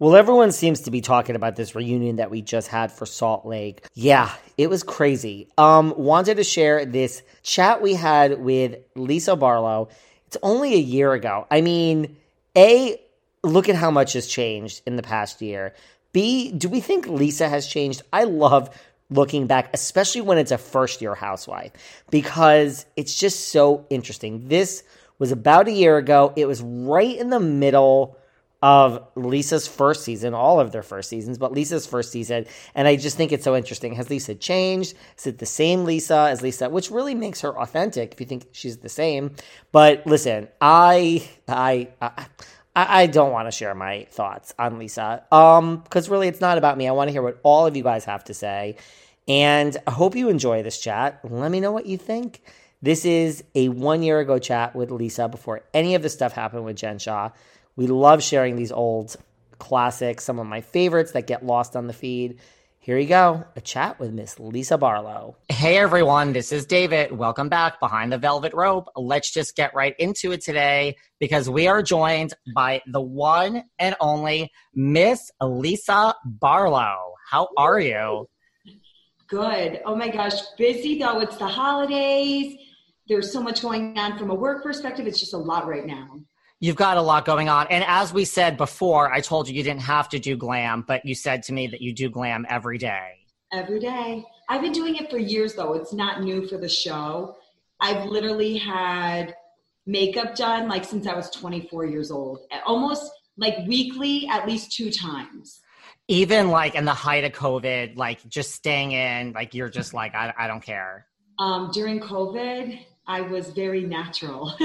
Well, everyone seems to be talking about this reunion that we just had for Salt Lake. Yeah, it was crazy. Um, wanted to share this chat we had with Lisa Barlow. It's only a year ago. I mean, A, look at how much has changed in the past year. B, do we think Lisa has changed? I love looking back, especially when it's a first year housewife, because it's just so interesting. This was about a year ago. It was right in the middle of Lisa's first season, all of their first seasons, but Lisa's first season. And I just think it's so interesting. Has Lisa changed? Is it the same Lisa as Lisa? Which really makes her authentic if you think she's the same. But listen, I I I, I don't want to share my thoughts on Lisa. Um, because really it's not about me. I want to hear what all of you guys have to say. And I hope you enjoy this chat. Let me know what you think. This is a one year ago chat with Lisa before any of the stuff happened with Jen Shah. We love sharing these old classics, some of my favorites that get lost on the feed. Here you go, a chat with Miss Lisa Barlow. Hey everyone, this is David. Welcome back behind the velvet rope. Let's just get right into it today because we are joined by the one and only Miss Lisa Barlow. How are you? Good. Oh my gosh, busy though. It's the holidays. There's so much going on from a work perspective. It's just a lot right now. You've got a lot going on. And as we said before, I told you you didn't have to do glam, but you said to me that you do glam every day. Every day. I've been doing it for years, though. It's not new for the show. I've literally had makeup done like since I was 24 years old, almost like weekly, at least two times. Even like in the height of COVID, like just staying in, like you're just like, I, I don't care. Um, during COVID, I was very natural.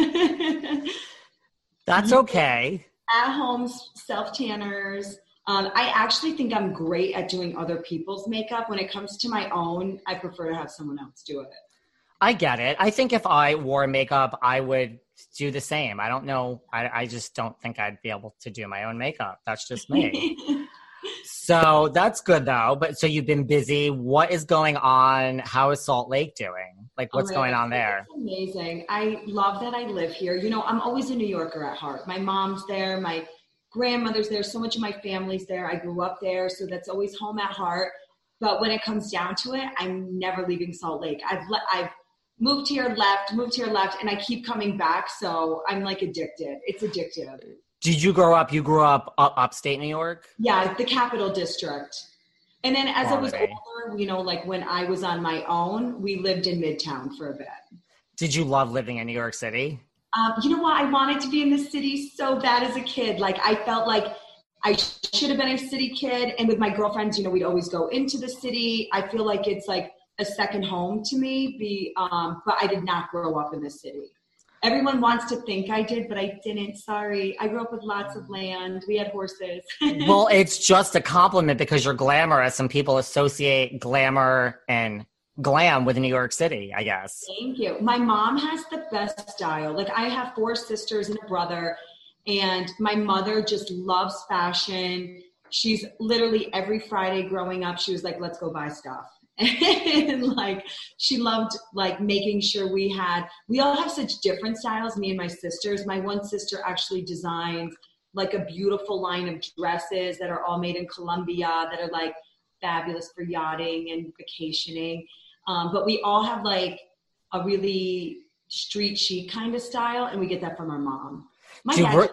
That's okay. At home self tanners. Um, I actually think I'm great at doing other people's makeup. When it comes to my own, I prefer to have someone else do it. I get it. I think if I wore makeup, I would do the same. I don't know. I, I just don't think I'd be able to do my own makeup. That's just me. so that's good though. But so you've been busy. What is going on? How is Salt Lake doing? Like, oh what's oh, going on there? amazing. I love that I live here. You know, I'm always a New Yorker at heart. My mom's there, my grandmother's there, so much of my family's there. I grew up there, so that's always home at heart. But when it comes down to it, I'm never leaving Salt Lake. I've le- I've moved here, left, moved here, left, and I keep coming back. So I'm like addicted. It's addictive. Did you grow up? You grew up, up upstate New York? Yeah, the Capital District. And then as I was older, you know, like when I was on my own, we lived in Midtown for a bit. Did you love living in New York City? Um, you know what? I wanted to be in the city so bad as a kid. Like I felt like I should have been a city kid. And with my girlfriends, you know, we'd always go into the city. I feel like it's like a second home to me. Be, um, but I did not grow up in the city everyone wants to think I did, but I didn't. Sorry. I grew up with lots of land. We had horses. well, it's just a compliment because you're glamorous and people associate glamour and glam with New York City, I guess. Thank you. My mom has the best style. Like I have four sisters and a brother, and my mother just loves fashion. She's literally every Friday growing up, she was like, let's go buy stuff and like she loved like making sure we had we all have such different styles me and my sisters. My one sister actually designs like a beautiful line of dresses that are all made in colombia that are like fabulous for yachting and vacationing. Um, but we all have like a really street chic kind of style and we get that from our mom. My dad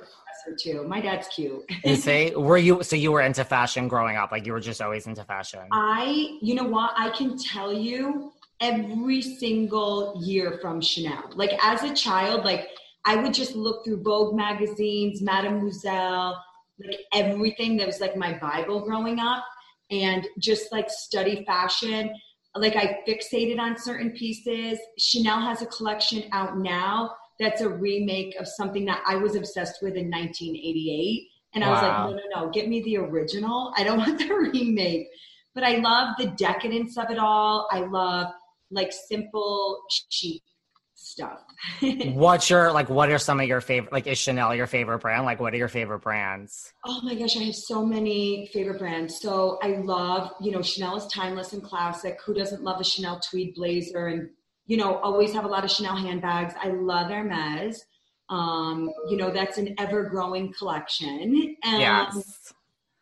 too. My dad's cute. you say, were you so you were into fashion growing up? Like you were just always into fashion? I, you know what? I can tell you every single year from Chanel. Like as a child, like I would just look through Vogue magazines, Mademoiselle, like everything that was like my Bible growing up, and just like study fashion. Like I fixated on certain pieces. Chanel has a collection out now that's a remake of something that I was obsessed with in 1988. And I was like, no, no, no, get me the original. I don't want the remake. But I love the decadence of it all. I love like simple, cheap stuff. What's your like? What are some of your favorite? Like, is Chanel your favorite brand? Like, what are your favorite brands? Oh my gosh, I have so many favorite brands. So I love, you know, Chanel is timeless and classic. Who doesn't love a Chanel tweed blazer and you know, always have a lot of Chanel handbags. I love Hermes. Um, you know, that's an ever growing collection. And yes.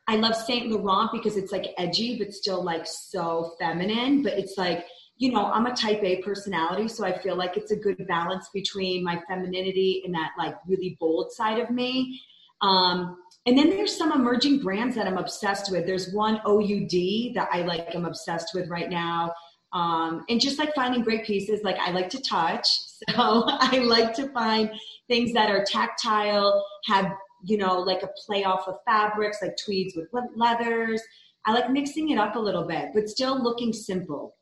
I love Saint Laurent because it's like edgy, but still like so feminine. But it's like, you know, I'm a type A personality, so I feel like it's a good balance between my femininity and that like really bold side of me. Um, and then there's some emerging brands that I'm obsessed with. There's one OUD that I like, I'm obsessed with right now um, and just like finding great pieces like i like to touch. So i like to find things that are tactile have you know like a play off of fabrics like tweeds with leathers. I like mixing it up a little bit but still looking simple.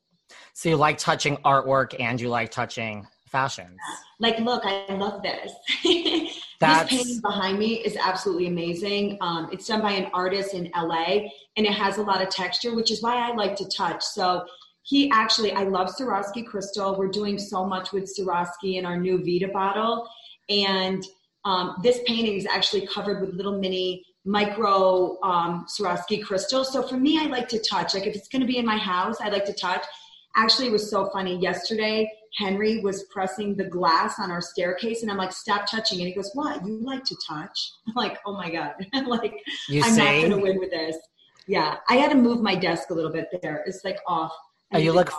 So you like touching artwork and you like touching fashions. Like look i love this. This painting behind me is absolutely amazing. Um, it's done by an artist in la and it has a lot of texture which is why i like to touch. So he actually, I love Swarovski crystal. We're doing so much with Swarovski in our new Vida bottle. And um, this painting is actually covered with little mini micro um, Swarovski crystals. So for me, I like to touch. Like if it's going to be in my house, I like to touch. Actually, it was so funny. Yesterday, Henry was pressing the glass on our staircase, and I'm like, "Stop touching!" And he goes, "What? You like to touch?" I'm like, "Oh my god!" like you I'm not going to win with this. Yeah, I had to move my desk a little bit there. It's like off. Oh, you look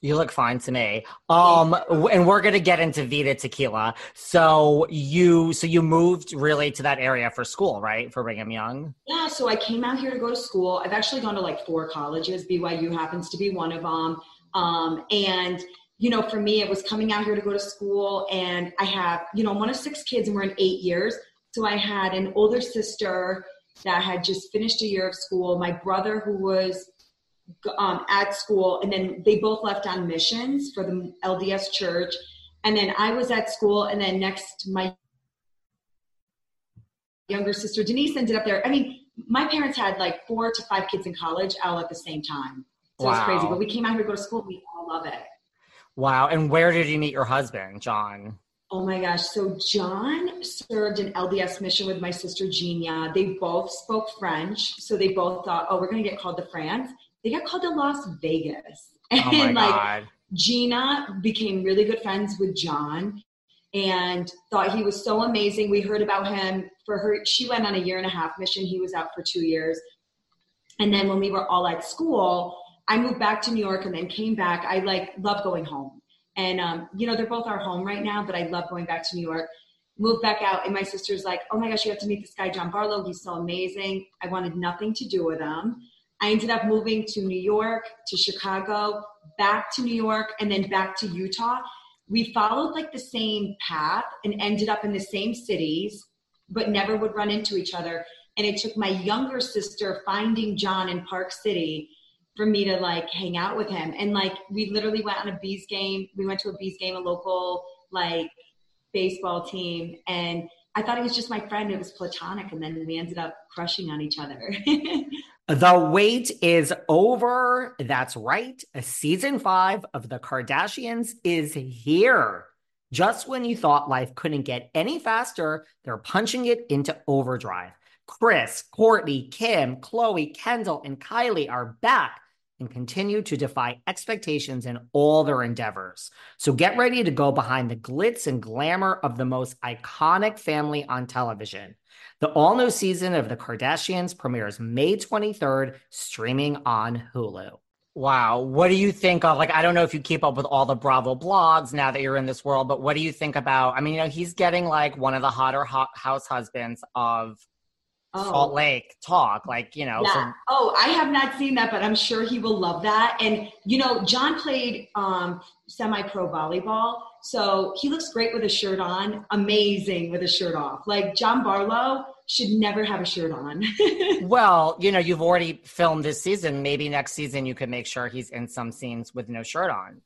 you look fine to me. Um, and we're gonna get into Vida Tequila. So you, so you moved really to that area for school, right? For Brigham Young. Yeah. So I came out here to go to school. I've actually gone to like four colleges. BYU happens to be one of them. Um, and you know, for me, it was coming out here to go to school, and I have, you know, I'm one of six kids, and we're in eight years. So I had an older sister that had just finished a year of school. My brother, who was um, at school, and then they both left on missions for the LDS church. And then I was at school, and then next, my younger sister Denise ended up there. I mean, my parents had like four to five kids in college all at the same time. So wow. it's crazy. But we came out here to go to school. We all love it. Wow. And where did you meet your husband, John? Oh my gosh. So John served an LDS mission with my sister Gina. They both spoke French. So they both thought, oh, we're going to get called to France they got called to Las Vegas. And oh like God. Gina became really good friends with John and thought he was so amazing. We heard about him for her. She went on a year and a half mission. He was out for two years. And then when we were all at school, I moved back to New York and then came back. I like love going home. And um, you know, they're both our home right now, but I love going back to New York. Moved back out, and my sister's like, "Oh my gosh, you have to meet this guy, John Barlow. He's so amazing." I wanted nothing to do with him. I ended up moving to New York, to Chicago, back to New York, and then back to Utah. We followed like the same path and ended up in the same cities, but never would run into each other. And it took my younger sister finding John in Park City for me to like hang out with him. And like we literally went on a bees game. We went to a bees game, a local like baseball team, and I thought he was just my friend. It was platonic, and then we ended up crushing on each other. The wait is over. That's right. A season five of The Kardashians is here. Just when you thought life couldn't get any faster, they're punching it into overdrive. Kris, Kourtney, Kim, Khloé, Kendall, and Kylie are back and continue to defy expectations in all their endeavors. So get ready to go behind the glitz and glamour of the most iconic family on television. The all new season of The Kardashians premieres May 23rd, streaming on Hulu. Wow. What do you think of, like, I don't know if you keep up with all the Bravo blogs now that you're in this world, but what do you think about, I mean, you know, he's getting like one of the hotter hot house husbands of oh. Salt Lake talk, like, you know. Yeah. Oh, I have not seen that, but I'm sure he will love that. And, you know, John played um, semi pro volleyball. So he looks great with a shirt on, amazing with a shirt off. Like John Barlow should never have a shirt on. well, you know, you've already filmed this season. Maybe next season you could make sure he's in some scenes with no shirt on.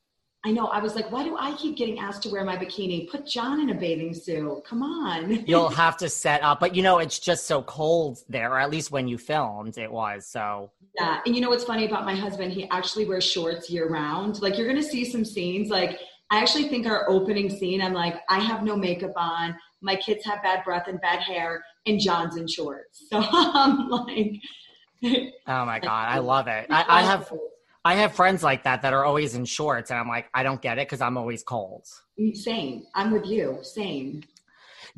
I know. I was like, why do I keep getting asked to wear my bikini? Put John in a bathing suit. Come on. You'll have to set up, but you know, it's just so cold there, or at least when you filmed, it was. So, yeah. And you know what's funny about my husband? He actually wears shorts year round. Like, you're going to see some scenes. Like, I actually think our opening scene, I'm like, I have no makeup on. My kids have bad breath and bad hair, and John's in shorts. So I'm like, oh my God, I love it. I, I have. I have friends like that that are always in shorts, and I'm like, I don't get it because I'm always cold. Same. I'm with you. Same.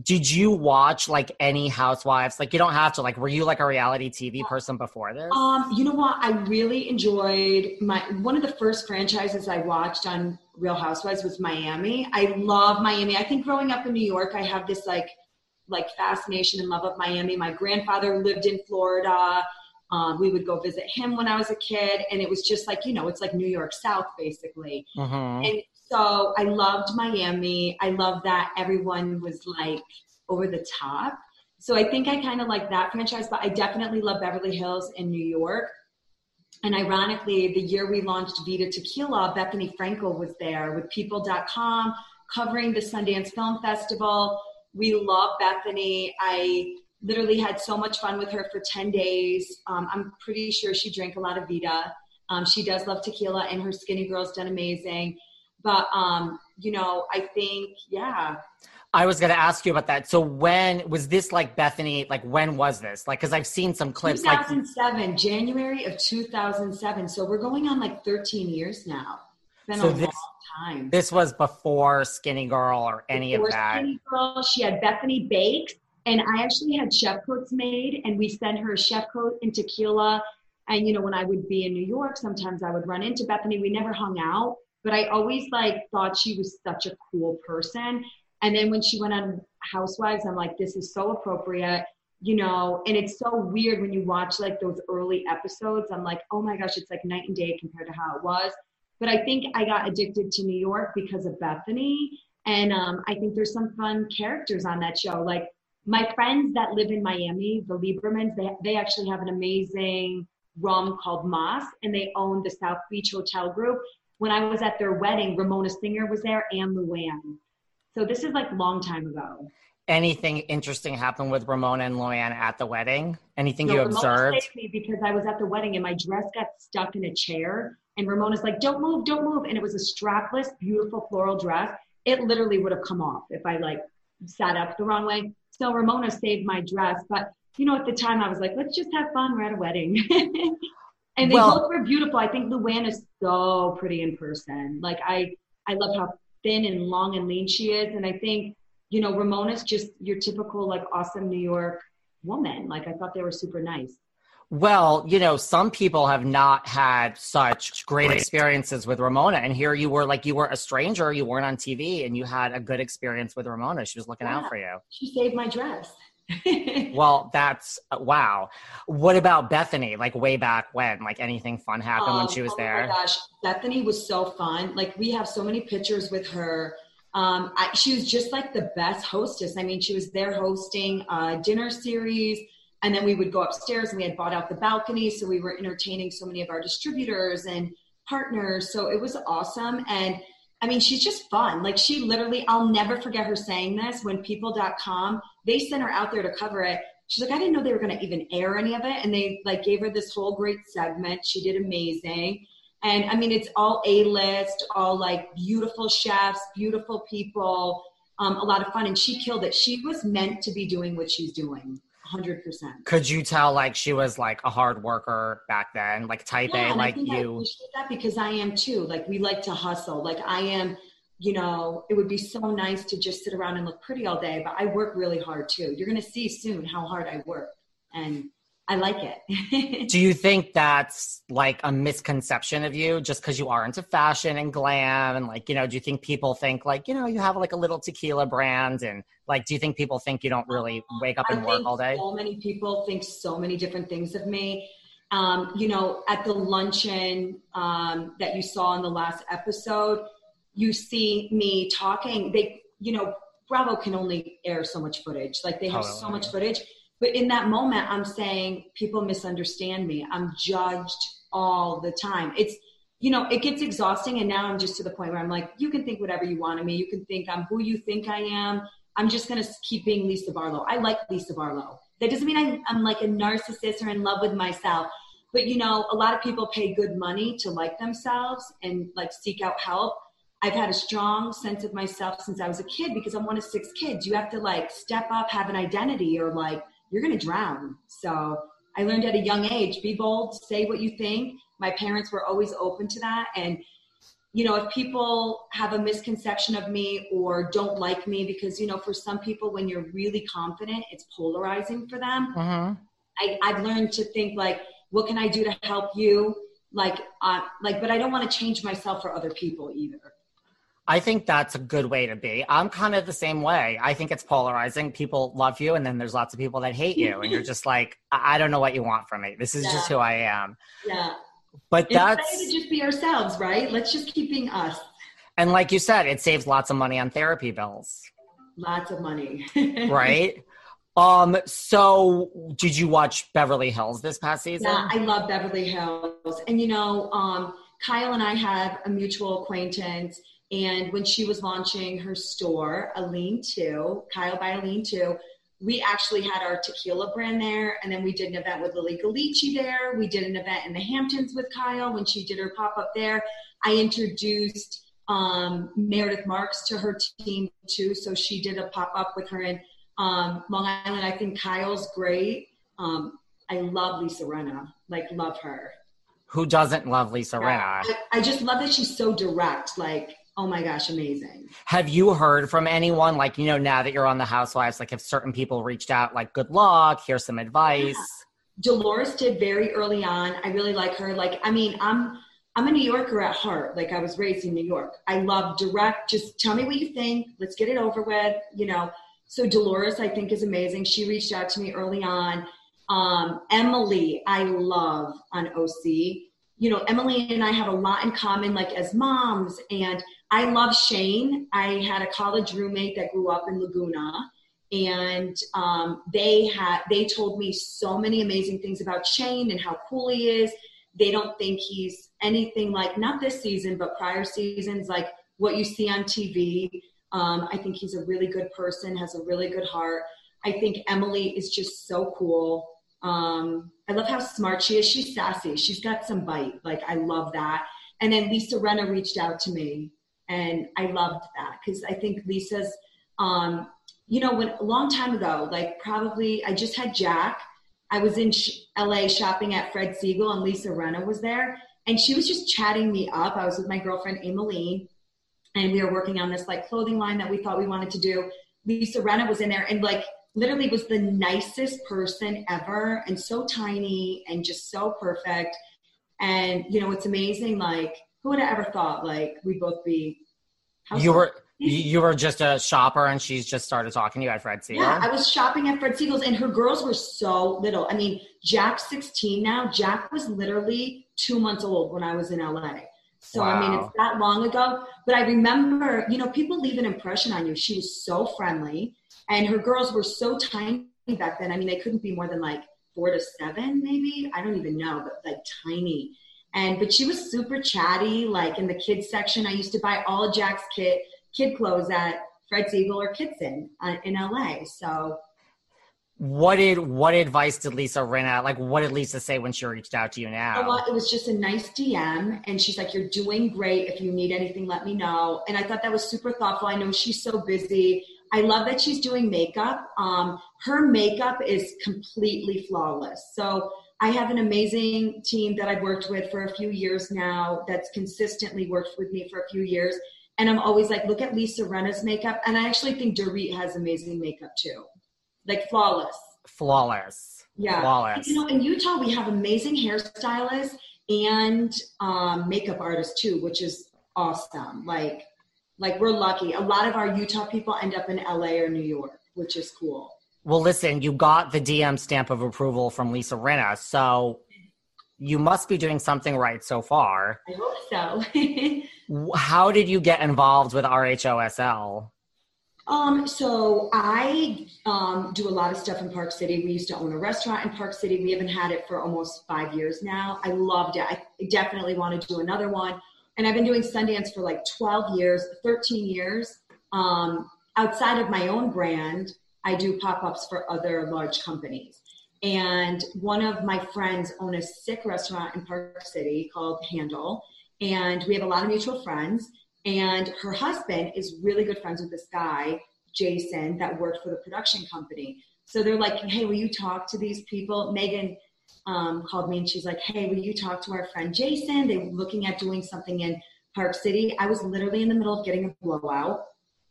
Did you watch like any Housewives? Like, you don't have to. Like, were you like a reality TV person before this? Um, you know what? I really enjoyed my one of the first franchises I watched on Real Housewives was Miami. I love Miami. I think growing up in New York, I have this like like fascination and love of Miami. My grandfather lived in Florida um, we would go visit him when I was a kid, and it was just like you know, it's like New York South basically. Mm-hmm. And so I loved Miami. I loved that everyone was like over the top. So I think I kind of like that franchise, but I definitely love Beverly Hills in New York. And ironically, the year we launched Vida Tequila, Bethenny Frankel was there with People.com covering the Sundance Film Festival. We love Bethenny. I literally had so much fun with her for 10 days. Um, I'm pretty sure she drank a lot of Vida. Um, she does love tequila, and her Skinny Girl's done amazing. But, um, you know, I think, yeah. I was going to ask you about that. So when was this like Bethenny? Like when was this? Like, cause I've seen some clips. 2007, like, January of 2007. So we're going on like 13 years now. It's been so a this, long time. This was before Skinny Girl or any before of that. Skinny Girl. She had Bethenny Bakes and I actually had chef coats made, and we sent her a chef coat and tequila. And you know, when I would be in New York, sometimes I would run into Bethenny. We never hung out, but I always like thought she was such a cool person. And then when she went on Housewives, I'm like, this is so appropriate, you know. And it's so weird when you watch like those early episodes. I'm like, oh my gosh, it's like night and day compared to how it was. But I think I got addicted to New York because of Bethenny. And um, I think there's some fun characters on that show. Like my friends that live in Miami, the Liebermans, they, they actually have an amazing rum called Mas, and they own the South Beach Hotel Group. When I was at their wedding, Ramona Singer was there and Luann. So this is like long time ago. Anything interesting happened with Ramona and Luann at the wedding? Anything no, you Ramona observed? Me because I was at the wedding and my dress got stuck in a chair, and Ramona's like, "Don't move, don't move," and it was a strapless, beautiful floral dress. It literally would have come off if I like sat up the wrong way. So Ramona saved my dress. But, you know, at the time I was like, let's just have fun. We're at a wedding. and they well, both were beautiful. I think Luann is so pretty in person. Like I, I love how thin and long and lean she is. And I think, you know, Ramona's just your typical like awesome New York woman. Like I thought they were super nice. Well, you know, some people have not had such great experiences with Ramona. And here you were like you were a stranger, you weren't on TV, and you had a good experience with Ramona. She was looking yeah, out for you. She saved my dress. well, that's uh, wow. What about Bethenny? Like way back when? Like anything fun happened um, when she was oh there? Oh my gosh, Bethenny was so fun. Like we have so many pictures with her. Um, I, she was just like the best hostess. I mean, she was there hosting a dinner series and then we would go upstairs and we had bought out the balcony. So we were entertaining so many of our distributors and partners. So it was awesome. And I mean, she's just fun. Like she literally, I'll never forget her saying this when people.com, they sent her out there to cover it. She's like, I didn't know they were going to even air any of it. And they like gave her this whole great segment. She did amazing. And I mean, it's all A list, all like beautiful chefs, beautiful people, um, a lot of fun. And she killed it. She was meant to be doing what she's doing. 100%. Could you tell like she was like a hard worker back then, like type yeah, A, like you? I that because I am too. Like we like to hustle. Like I am, you know, it would be so nice to just sit around and look pretty all day, but I work really hard too. You're going to see soon how hard I work. And I like it. Do you think that's like a misconception of you just because you are into fashion and glam? And like, you know, do you think people think like, you know, you have like a little tequila brand and like, do you think people think you don't really wake up and I work all day? So many people think so many different things of me. Um, you know, at the luncheon um, that you saw in the last episode, you see me talking, they, you know, Bravo can only air so much footage. Like they have Totally. so much footage. But in that moment, I'm saying people misunderstand me. I'm judged all the time. It's, you know, it gets exhausting. And now I'm just to the point where I'm like, you can think whatever you want of me. You can think I'm who you think I am. I'm just going to keep being Lisa Barlow. I like Lisa Barlow. That doesn't mean I'm, I'm like a narcissist or in love with myself. But, you know, a lot of people pay good money to like themselves and like seek out help. I've had a strong sense of myself since I was a kid because I'm one of six kids. You have to like step up, have an identity, or like you're going to drown. So I learned at a young age be bold, say what you think. My parents were always open to that. And, you know, if people have a misconception of me or don't like me, because, you know, for some people, when you're really confident, it's polarizing for them. Mm-hmm. I, I've learned to think like, what can I do to help you? Like, uh, like, but I don't want to change myself for other people either. I think that's a good way to be. I'm kind of the same way. I think it's polarizing. People love you, and then there's lots of people that hate you, and you're just like, I, I don't know what you want from me. This is just who I am. Yeah. But It's that's to just be ourselves, right? Let's just keep being us. and like you said, it saves lots of money on therapy bills, Lots of money. right? um. So, did you watch Beverly Hills this past season? Yeah, I love Beverly Hills. And you know, um, Kyle and I have a mutual acquaintance. And when she was launching her store, Alene Too, Kyle by Alene Too, we actually had our tequila brand there. And then we did an event with Lilly Ghalichi there. We did an event in the Hamptons with Kyle when she did her pop up there. I introduced um, Meredith Marks to her team too. So she did a pop up with her in um, Long Island. I think Kyle's great. Um, I love Lisa Rinna, like love her. Who doesn't love Lisa Rinna? I, I just love that she's so direct. Like, oh my gosh, amazing. Have you heard from anyone, like, you know, now that you're on the Housewives, like, if certain people reached out, like, good luck, here's some advice? Dolores did very early on. I really like her. Like, I mean, I'm I'm a New Yorker at heart. Like, I was raised in New York. I love direct. Just tell me what you think. Let's get it over with. You know. So Dolores, I think, is amazing. She reached out to me early on. Um, Emily, I love on OC. You know, Emily and I have a lot in common, like as moms. And I love Shane. I had a college roommate that grew up in Laguna and um, they had they told me so many amazing things about Shane and how cool he is. They don't think he's anything like not this season, but prior seasons, like what you see on TV. Um, I think he's a really good person, has a really good heart. I think Emily is just so cool. Um, I love how smart she is. She's sassy. She's got some bite. Like I love that. And then Lisa Rinna reached out to me, and I loved that because I think Lisa's um, you know, when a long time ago, like probably I just had Jack. I was in sh- LA shopping at Fred Segal and Lisa Rinna was there and she was just chatting me up. I was with my girlfriend Emily and we were working on this like clothing line that we thought we wanted to do. Lisa Rinna was in there and like literally was the nicest person ever and so tiny and just so perfect. And you know, it's amazing. Like who would have ever thought like we'd both be You were you were just a shopper and she's just started talking to you at Fred Segal? Yeah, I was shopping at Fred Segal's and her girls were so little. I mean, Jack's 16 now. Jack was literally two months old when I was in LA. So, I mean, it's that long ago. But I remember, you know, people leave an impression on you. She was so friendly and her girls were so tiny back then. I mean, they couldn't be more than like four to seven, maybe. I don't even know, but like tiny. And, but she was super chatty. Like in the kids section, I used to buy all Jack's kid, kid clothes at Fred Segal or Kitson uh, in LA. So What did what advice did Lisa rent out? like? What did Lisa say when she reached out to you now? what? It was just a nice DM, and she's like, "You're doing great. If you need anything, let me know." And I thought that was super thoughtful. I know she's so busy. I love that she's doing makeup. Um, her makeup is completely flawless. So I have an amazing team that I've worked with for a few years now. That's consistently worked with me for a few years, and I'm always like, "Look at Lisa Rinna's makeup." And I actually think Dorit has amazing makeup too, like flawless. Flawless. Yeah. Flawless. You know, in Utah, we have amazing hairstylists and um, makeup artists too, which is awesome. Like, like we're lucky. A lot of our Utah people end up in LA or New York, which is cool. Well, listen, you got the DM stamp of approval from Lisa Rinna, so you must be doing something right so far. I hope so. How did you get involved with RHOSL? Um, so I um, do a lot of stuff in Park City. We used to own a restaurant in Park City. We haven't had it for almost five years now. I loved it. I definitely want to do another one. And I've been doing Sundance for like 12 years, 13 years. Um, outside of my own brand, I do pop ups for other large companies. And one of my friends own a sick restaurant in Park City called Handle. And we have a lot of mutual friends. And her husband is really good friends with this guy, Jason, that worked for the production company. So they're like, hey, will you talk to these people? Megan um, called me and she's like, hey, will you talk to our friend Jason? They were looking at doing something in Park City. I was literally in the middle of getting a blowout.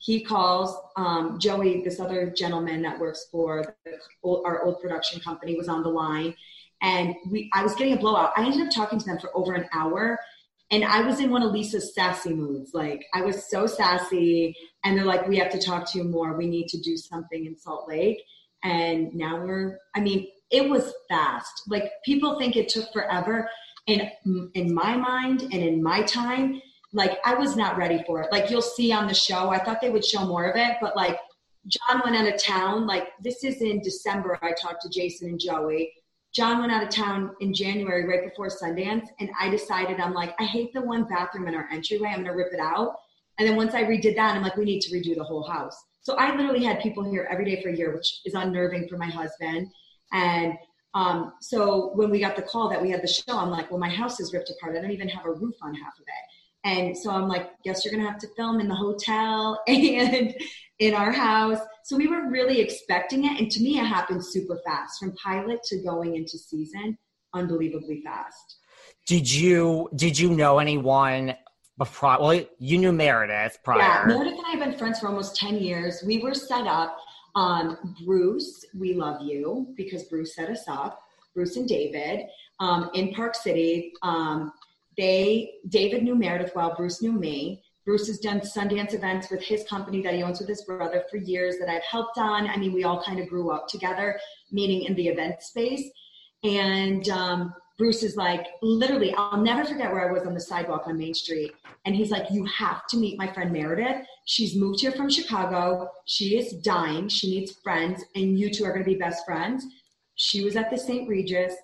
He calls um, Joey, this other gentleman that works for the, our old production company, was on the line. And we, I was getting a blowout. I ended up talking to them for over an hour and I was in one of Lisa's sassy moods. Like I was so sassy, and they're like, "We have to talk to you more. We need to do something in Salt Lake." And now we're. I mean, it was fast. Like people think it took forever, and in my mind and in my time, like I was not ready for it. Like you'll see on the show, I thought they would show more of it, but like John went out of town. Like this is in December. I talked to Jason and Joey John went out of town in January right before Sundance, and I decided I'm like, I hate the one bathroom in our entryway. I'm gonna rip it out. And then once I redid that, I'm like, we need to redo the whole house. So I literally had people here every day for a year, which is unnerving for my husband. And um, so when we got the call that we had the show, I'm like, well, my house is ripped apart. I don't even have a roof on half of it. And so I'm like, yes, you're gonna have to film in the hotel and in our house. So we were really expecting it. And to me, it happened super fast from pilot to going into season, unbelievably fast. Did you did you know anyone before? Well, you knew Meredith prior. Yeah, Meredith and I have been friends for almost ten years. We were set up. Um, Bruce, we love you because Bruce set us up. Bruce and David um, in Park City. Um, they David knew Meredith well. Bruce knew me. Bruce has done Sundance events with his company that he owns with his brother for years that I've helped on. I mean, we all kind of grew up together, meeting in the event space. And um, Bruce is like, literally, I'll never forget where I was on the sidewalk on Main Street. And he's like, You have to meet my friend Meredith. She's moved here from Chicago. She is dying. She needs friends, and you two are going to be best friends. She was at the St. Regis.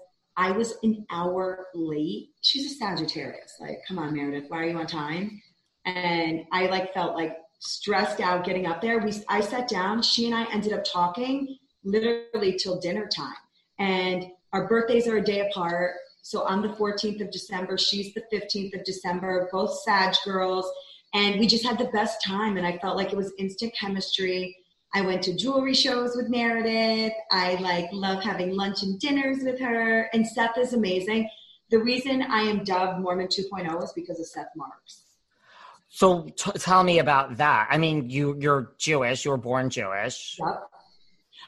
I was an hour late. She's a Sagittarius. Like, come on, Meredith, why are you on time? and I like felt like stressed out getting up there. We I sat down. She and I ended up talking literally till dinner time, and our birthdays are a day apart. So I'm the 14th of December. She's the 15th of December. Both Sag girls, and we just had the best time. And I felt like it was instant chemistry. I went to jewelry shows with Meredith. I like love having lunch and dinners with her. And Seth is amazing. The reason I am dubbed Mormon 2.0 is because of Seth Marks. So t- tell me about that. I mean, you you're Jewish. You were born Jewish. Yep.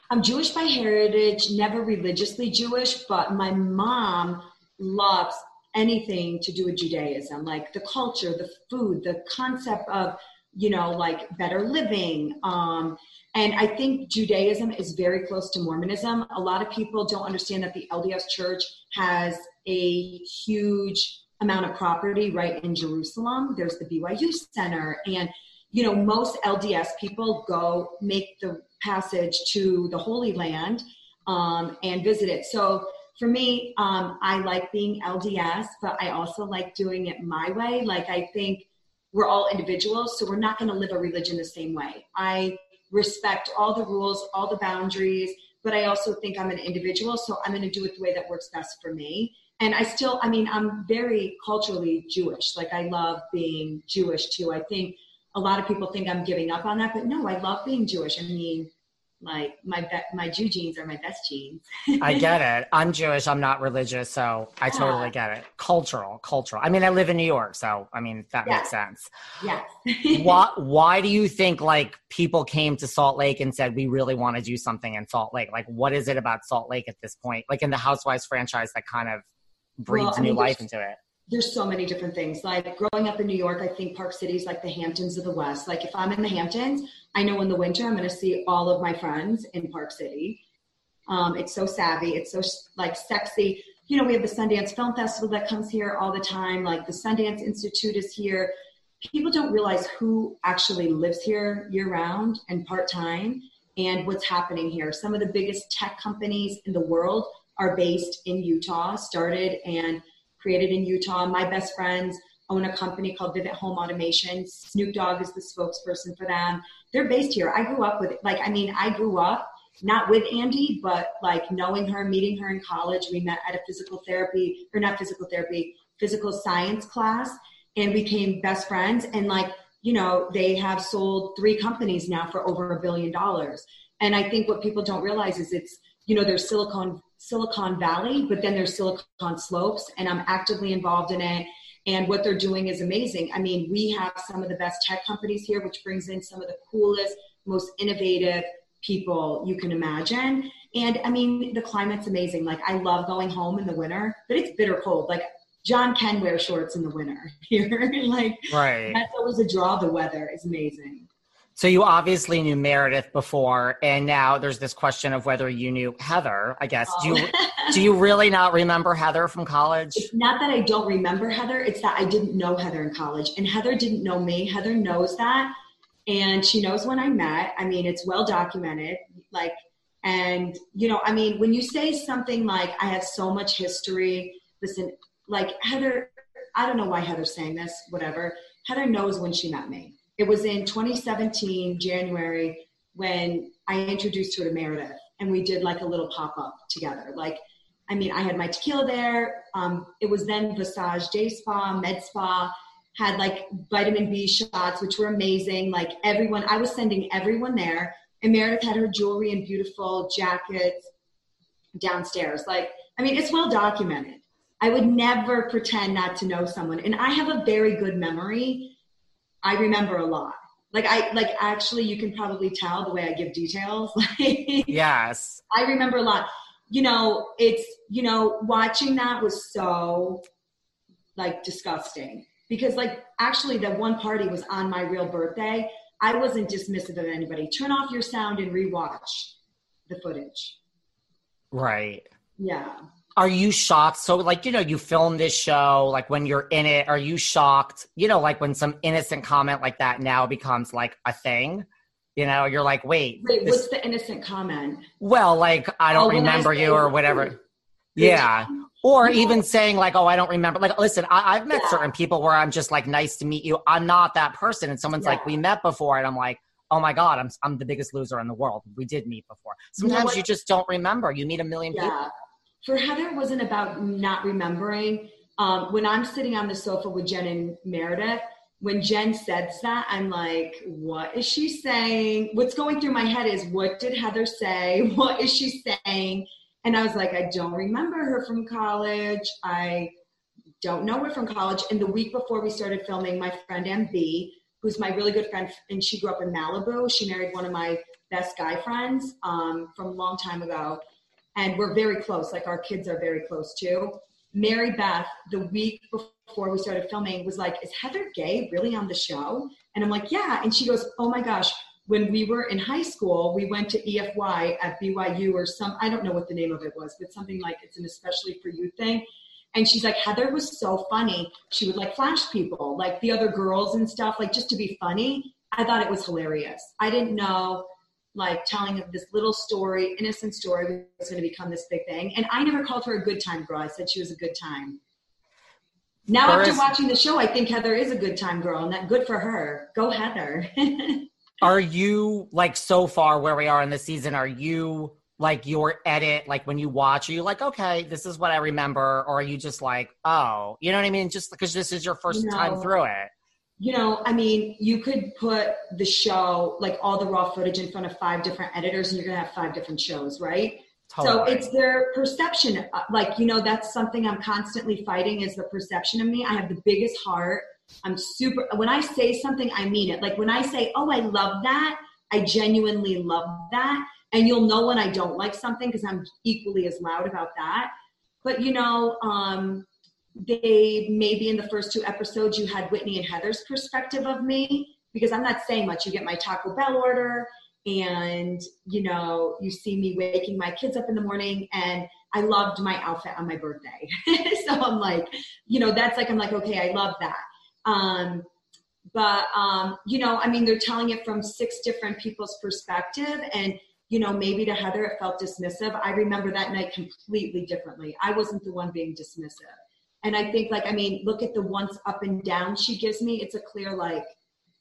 I'm Jewish by heritage, never religiously Jewish, but my mom loves anything to do with Judaism, like the culture, the food, the concept of, you know, like better living. Um, and I think Judaism is very close to Mormonism. A lot of people don't understand that the LDS church has a huge amount of property right in Jerusalem. There's the BYU Center. And, you know, most LDS people go make the passage to the Holy Land um, and visit it. So for me, um, I like being LDS, but I also like doing it my way. Like, I think we're all individuals, so we're not going to live a religion the same way. I respect all the rules, all the boundaries, but I also think I'm an individual, so I'm going to do it the way that works best for me and I still, I mean, I'm very culturally Jewish. Like I love being Jewish too. I think a lot of people think I'm giving up on that, but no, I love being Jewish. I mean, like my be- my Jew jeans are my best jeans. I get it. I'm Jewish. I'm not religious, so I totally get it. Cultural, cultural. I mean, I live in New York, so I mean that yes. makes sense. Yes. why Why do you think like people came to Salt Lake and said we really want to do something in Salt Lake? Like, what is it about Salt Lake at this point? Like in the Housewives franchise that kind of breathes well, I mean, new life into it? There's so many different things. Like growing up in New York, I think Park City is like the Hamptons of the West. Like if I'm in the Hamptons, I know in the winter I'm going to see all of my friends in Park City. Um, it's so savvy. It's so like sexy. you know, we have the Sundance Film Festival that comes here all the time. Like the Sundance Institute is here. People don't realize who actually lives here year round and part time and what's happening here. Some of the biggest tech companies in the world are based in Utah, started and created in Utah. My best friends own a company called Vivint Home Automation. Snoop Dogg is the spokesperson for them. They're based here. I grew up with, like, I mean, I grew up not with Andy, but like knowing her, meeting her in college. We met at a physical therapy, or not physical therapy, physical science class, and became best friends. And like, you know, they have sold three companies now for over a billion dollars. And I think what people don't realize is it's, you know, there's Silicon Silicon Valley, but then there's Silicon Slopes, and I'm actively involved in it. And what they're doing is amazing. I mean, we have some of the best tech companies here, which brings in some of the coolest, most innovative people you can imagine. And I mean, the climate's amazing. Like, I love going home in the winter, but it's bitter cold. Like, John can wear shorts in the winter here. like, right. That's always a draw. The weather is amazing. So you obviously knew Meredith before, and now there's this question of whether you knew Heather. I guess oh. do you oh. do you really not remember Heather from college? It's not that I don't remember Heather; it's that I didn't know Heather in college, and Heather didn't know me. Heather knows that, and she knows when I met. I mean, it's well documented. Like, and you know, I mean, when you say something like, "I have so much history," listen, like Heather, I don't know why Heather's saying this. Whatever, Heather knows when she met me. It was in 2017 January when I introduced her to Meredith, and we did like a little pop up together. Like, I mean, I had my tequila there. Um, it was then Visage Day Spa, Med Spa had like vitamin B shots, which were amazing. Like everyone, I was sending everyone there. And Meredith had her jewelry and beautiful jackets downstairs. Like, I mean, it's well documented. I would never pretend not to know someone. And I have a very good memory. I remember a lot. Like I like actually you can probably tell the way I give details. yes. I remember a lot. You know, it's you know, watching that was so like disgusting because like actually the one party was on my real birthday i wasn't dismissive of anybody turn off your sound and rewatch the footage right yeah are you shocked? So like you know you film this show like when you're in it are you shocked? You know like when some innocent comment like that now becomes like a thing you know you're like wait wait this... what's the innocent comment? Well like i don't oh, remember I you or whatever. yeah. or even saying like oh i don't remember. Like listen I, have met yeah. certain people where i'm just like nice to meet you. I'm not that person. And someone's yeah. like we met before. And i'm like oh my god i'm, I'm the biggest loser in the world. We did meet before. Sometimes you, know you just don't remember. You meet a million yeah. people for heather wasn't about not remembering um, when i'm sitting on the sofa with jen and meredith when jen says that i'm like what is she saying what's going through my head is what did heather say what is she saying and I was like, I don't remember her from college. I don't know her from college. And the week before we started filming, my friend MB, who's my really good friend, and she grew up in Malibu. She married one of my best guy friends um, from a long time ago. And we're very close, like our kids are very close too. Mary Beth, the week before we started filming, was like, Is Heather Gay really on the show? And I'm like, Yeah. And she goes, Oh my gosh, when we were in high school, we went to EFY at BYU or some, I don't know what the name of it was, but something like it's an especially for you thing. And she's like, Heather was so funny. She would like flash people, like the other girls and stuff, like just to be funny. I thought it was hilarious. I didn't know like telling of this little story, innocent story was going to become this big thing. And I never called her a good time girl. I said she was a good time. Now after watching the show, I think Heather is a good time girl and that good for her. Go Heather. are you like so far where we are in the season? Are you like your edit, like when you watch, are you like, okay, this is what I remember? Or are you just like, oh, you know what I mean? Just because this is your first know, time through it. You know, I mean, you could put the show, like all the raw footage in front of five different editors and you're going to have five different shows, right? Totally. So it's their perception. Uh, like, you know, that's something I'm constantly fighting is the perception of me. I have the biggest heart. I'm super, when I say something, I mean it. Like when I say, oh, I love that, I genuinely love that. And you'll know when I don't like something because I'm equally as loud about that. But you know, um, they maybe in the first two episodes you had Whitney and Heather's perspective of me because I'm not saying much. You get my Taco Bell order and you know you see me waking my kids up in the morning and i loved my outfit on my birthday. So i'm like you know that's like i'm like okay i love that. Um but um you know i mean they're telling it from six different people's perspective and you know maybe to heather it felt dismissive. I remember that night completely differently. I wasn't the one being dismissive and i think like i mean look at the once up and down she gives me it's a clear like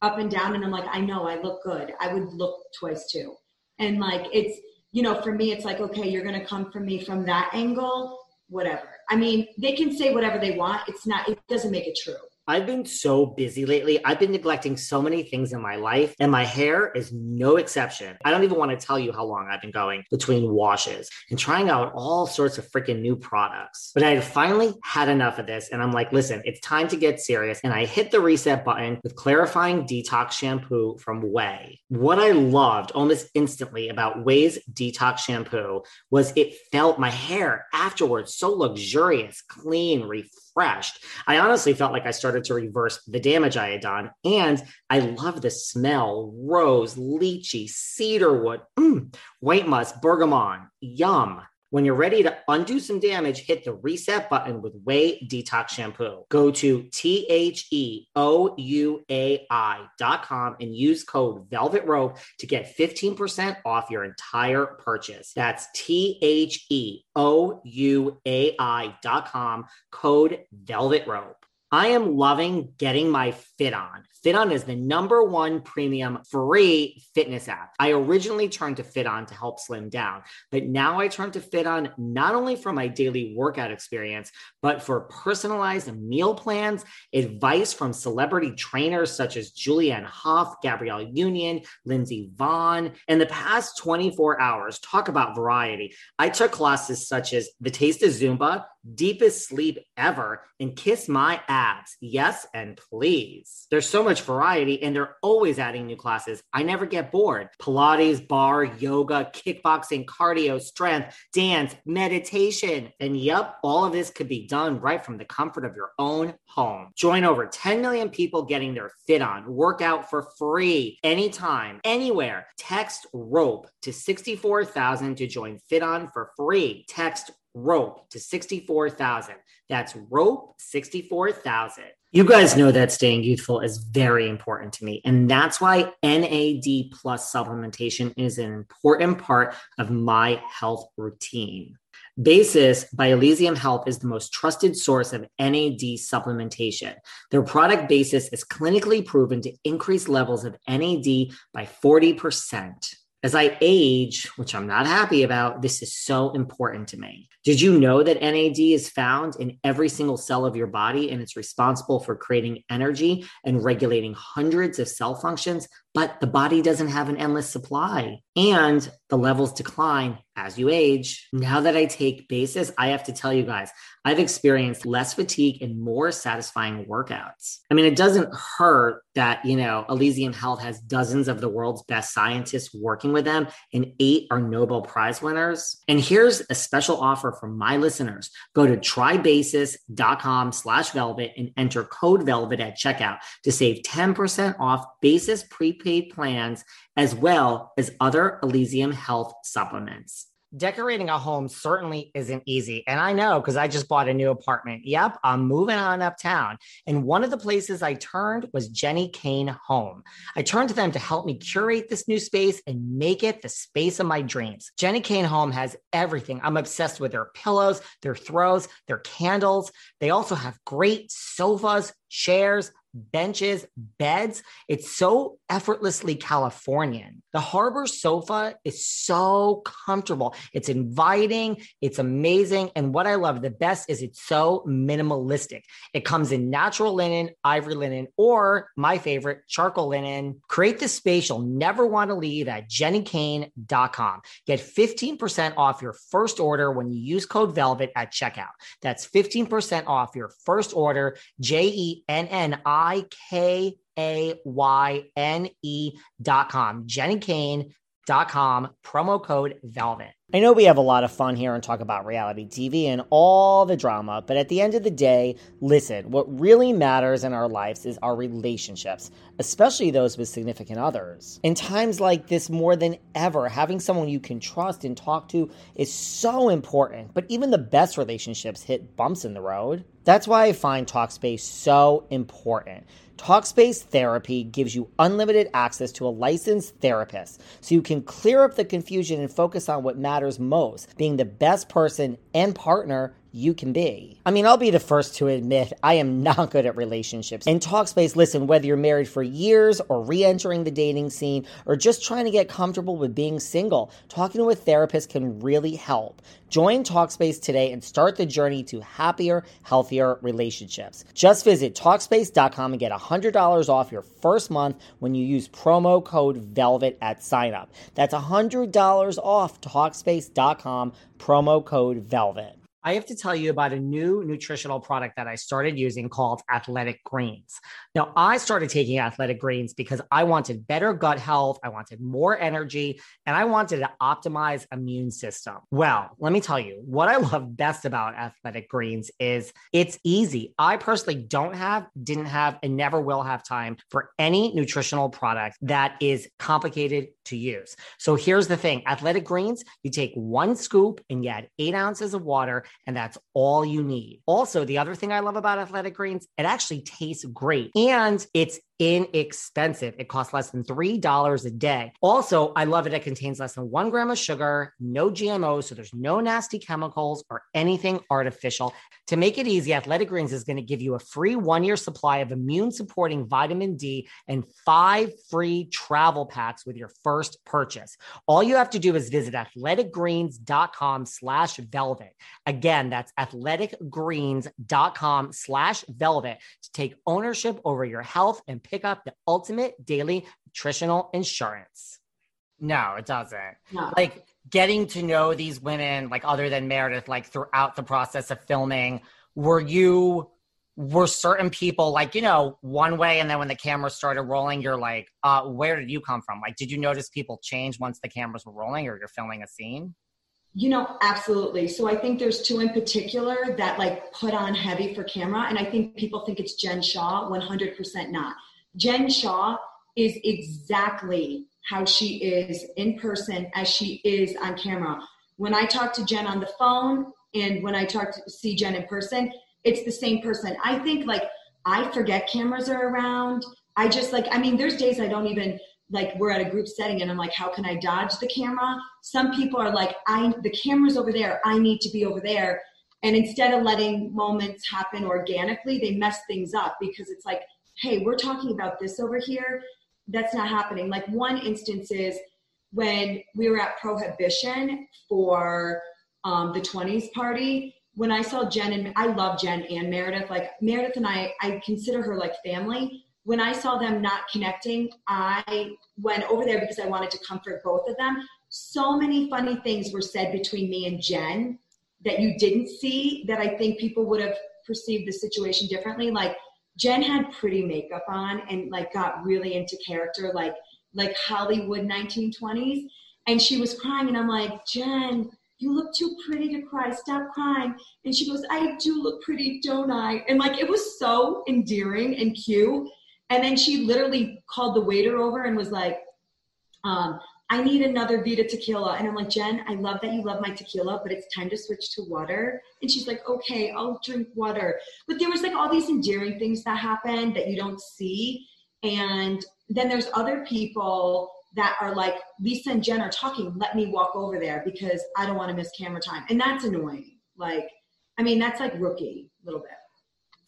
up and down and I'm like, I know I look good. I would look twice too. And like it's, you know, for me, it's like, okay, you're gonna come for me from that angle, whatever. I mean, they can say whatever they want. It's not, it doesn't make it true. I've been so busy lately. I've been neglecting so many things in my life, and my hair is no exception. I don't even want to tell you how long I've been going between washes and trying out all sorts of freaking new products. But I had finally had enough of this, and I'm like, listen, it's time to get serious. And I hit the reset button with clarifying detox shampoo from OUAI. What I loved almost instantly about OUAI's detox shampoo was it felt my hair afterwards so luxurious, clean, refreshed refreshed. I honestly felt like I started to reverse the damage I had done. And I love the smell rose, lychee, cedarwood, mm, white musk, bergamot, yum. When you're ready to undo some damage, hit the reset button with OUAI Detox Shampoo. Go to T H E O U A I dot com and use code Velvet Rope to get 15% off your entire purchase. That's T H E O U A I dot com, code Velvet Rope. I am loving getting my fit on. FitOn is the number one premium free fitness app. I originally turned to FitOn to help slim down, but now I turn to FitOn not only for my daily workout experience, but for personalized meal plans, advice from celebrity trainers such as Julianne Hough, Gabrielle Union, Lindsey Vonn. In the past 24 hours, talk about variety. I took classes such as The Taste of Zumba, Deepest Sleep Ever, and Kiss My Abs. Yes, and please. There's so much variety and they're always adding new classes. I never get bored. Pilates, barre, yoga, kickboxing, cardio, strength, dance, meditation. And yep, all of this could be done right from the comfort of your own home. Join over 10 million people getting their fit on. Workout for free anytime, anywhere. Text ROPE to 64,000 to join FitOn for free. Text rope to 64,000. That's rope 64,000. You guys know that staying youthful is very important to me. And that's why NAD plus supplementation is an important part of my health routine. Basis by Elysium Health is the most trusted source of NAD supplementation. Their product Basis is clinically proven to increase levels of NAD by 40%. As I age, which I'm not happy about, this is so important to me. Did you know that NAD is found in every single cell of your body and it's responsible for creating energy and regulating hundreds of cell functions? But the body doesn't have an endless supply and the levels decline as you age. Mm-hmm. Now that I take basis, I have to tell you guys, I've experienced less fatigue and more satisfying workouts. I mean, it doesn't hurt that, you know, Elysium Health has dozens of the world's best scientists working with them, and eight are Nobel Prize winners. And here's a special offer for my listeners. Go to trybasis.com slash velvet and enter code velvet at checkout to save 10% off basis prepaid plans as well as other Elysium Health supplements. Decorating a home certainly isn't easy. And I know because I just bought a new apartment. Yep, I'm moving on uptown. And one of the places I turned was Jenni Kayne Home. I turned to them to help me curate this new space and make it the space of my dreams. Jenni Kayne Home has everything. I'm obsessed with their pillows, their throws, their candles. They also have great sofas, chairs, benches, beds. It's so effortlessly Californian. The harbor sofa is so comfortable. It's inviting, it's amazing. And what I love the best is it's so minimalistic. It comes in natural linen, ivory linen, or my favorite, charcoal linen. Create the space you'll never want to leave at jennikayne.com. Get 15% off your first order when you use code VELVET at checkout. That's 15% off your first order, J E N N I K A Y N E dot com. Jenni Kayne dot com, promo code Velvet. I know we have a lot of fun here and talk about reality TV and all the drama, but at the end of the day, listen, what really matters in our lives is our relationships, especially those with significant others. In times like this, more than ever, having someone you can trust and talk to is so important, but even the best relationships hit bumps in the road. That's why I find Talkspace so important. Talkspace Therapy gives you unlimited access to a licensed therapist so you can clear up the confusion and focus on what matters most being the best person and partner you can be. I mean, I'll be the first to admit I am not good at relationships. In Talkspace, listen, whether you're married for years or re entering the dating scene or just trying to get comfortable with being single, talking to a therapist can really help. Join Talkspace today and start the journey to happier, healthier relationships. Just visit Talkspace.com and get $100 off your first month when you use promo code VELVET at signup. That's $100 off Talkspace.com, promo code VELVET. I have to tell you about a new nutritional product that I started using called Athletic Greens. Now, I started taking Athletic Greens because I wanted better gut health, I wanted more energy, and I wanted to optimize immune system. Well, let me tell you, what I love best about Athletic Greens is it's easy. I personally don't have, didn't have, and never will have time for any nutritional product that is complicated to use. So here's the thing Athletic Greens, you take one scoop and you add eight ounces of water and that's all you need. Also, the other thing I love about athletic greens, it actually tastes great and it's inexpensive. It costs less than $3 a day. Also, I love it. It contains less than one gram of sugar, no GMOs, so there's no nasty chemicals or anything artificial. To make it easy, Athletic Greens is going to give you a free one year supply of immune supporting vitamin D and five free travel packs with your first purchase. All you have to do is visit athleticgreens.com slash velvet. Again, that's athleticgreens.com slash velvet to take ownership over your health and pick up the ultimate daily nutritional insurance. No, it doesn't. No. Like getting to know these women, like other than Meredith, like throughout the process of filming, were you were certain people like you know one way and then when the cameras started rolling you're like uh where did you come from like did you notice people change once the cameras were rolling or you're filming a scene you know, absolutely. So I think there's two in particular that like put on heavy for camera. And I think people think it's Jen Shah, 100% not. Jen Shah is exactly how she is in person as she is on camera. When I talk to Jen on the phone and when I talk to see Jen in person, it's the same person. I think like I forget cameras are around. I just like, I mean, there's days I don't even like we're at a group setting and I'm like, how can I dodge the camera? Some people are like, I the camera's over there, I need to be over there. And instead of letting moments happen organically, they mess things up because it's like, hey, we're talking about this over here. That's not happening. Like one instance is when we were at Prohibition for um, the 20s party. When I saw Jen and I love Jen and Meredith, like Meredith and I, I consider her like family when I saw them not connecting, I went over there because I wanted to comfort both of them. So many funny things were said between me and Jen that you didn't see that I think people would have perceived the situation differently. Like Jen had pretty makeup on and like got really into character, like like Hollywood 1920s. And she was crying, and I'm like, Jen, you look too pretty to cry. Stop crying. And she goes, I do look pretty, don't I? And like it was so endearing and cute. And then she literally called the waiter over and was like, um, I need another Vida tequila. And I'm like, Jen, I love that you love my tequila, but it's time to switch to water. And she's like, okay, I'll drink water. But there was like all these endearing things that happen that you don't see. And then there's other people that are like, Lisa and Jen are talking, let me walk over there because I don't want to miss camera time. And that's annoying. Like, I mean, that's like rookie a little bit.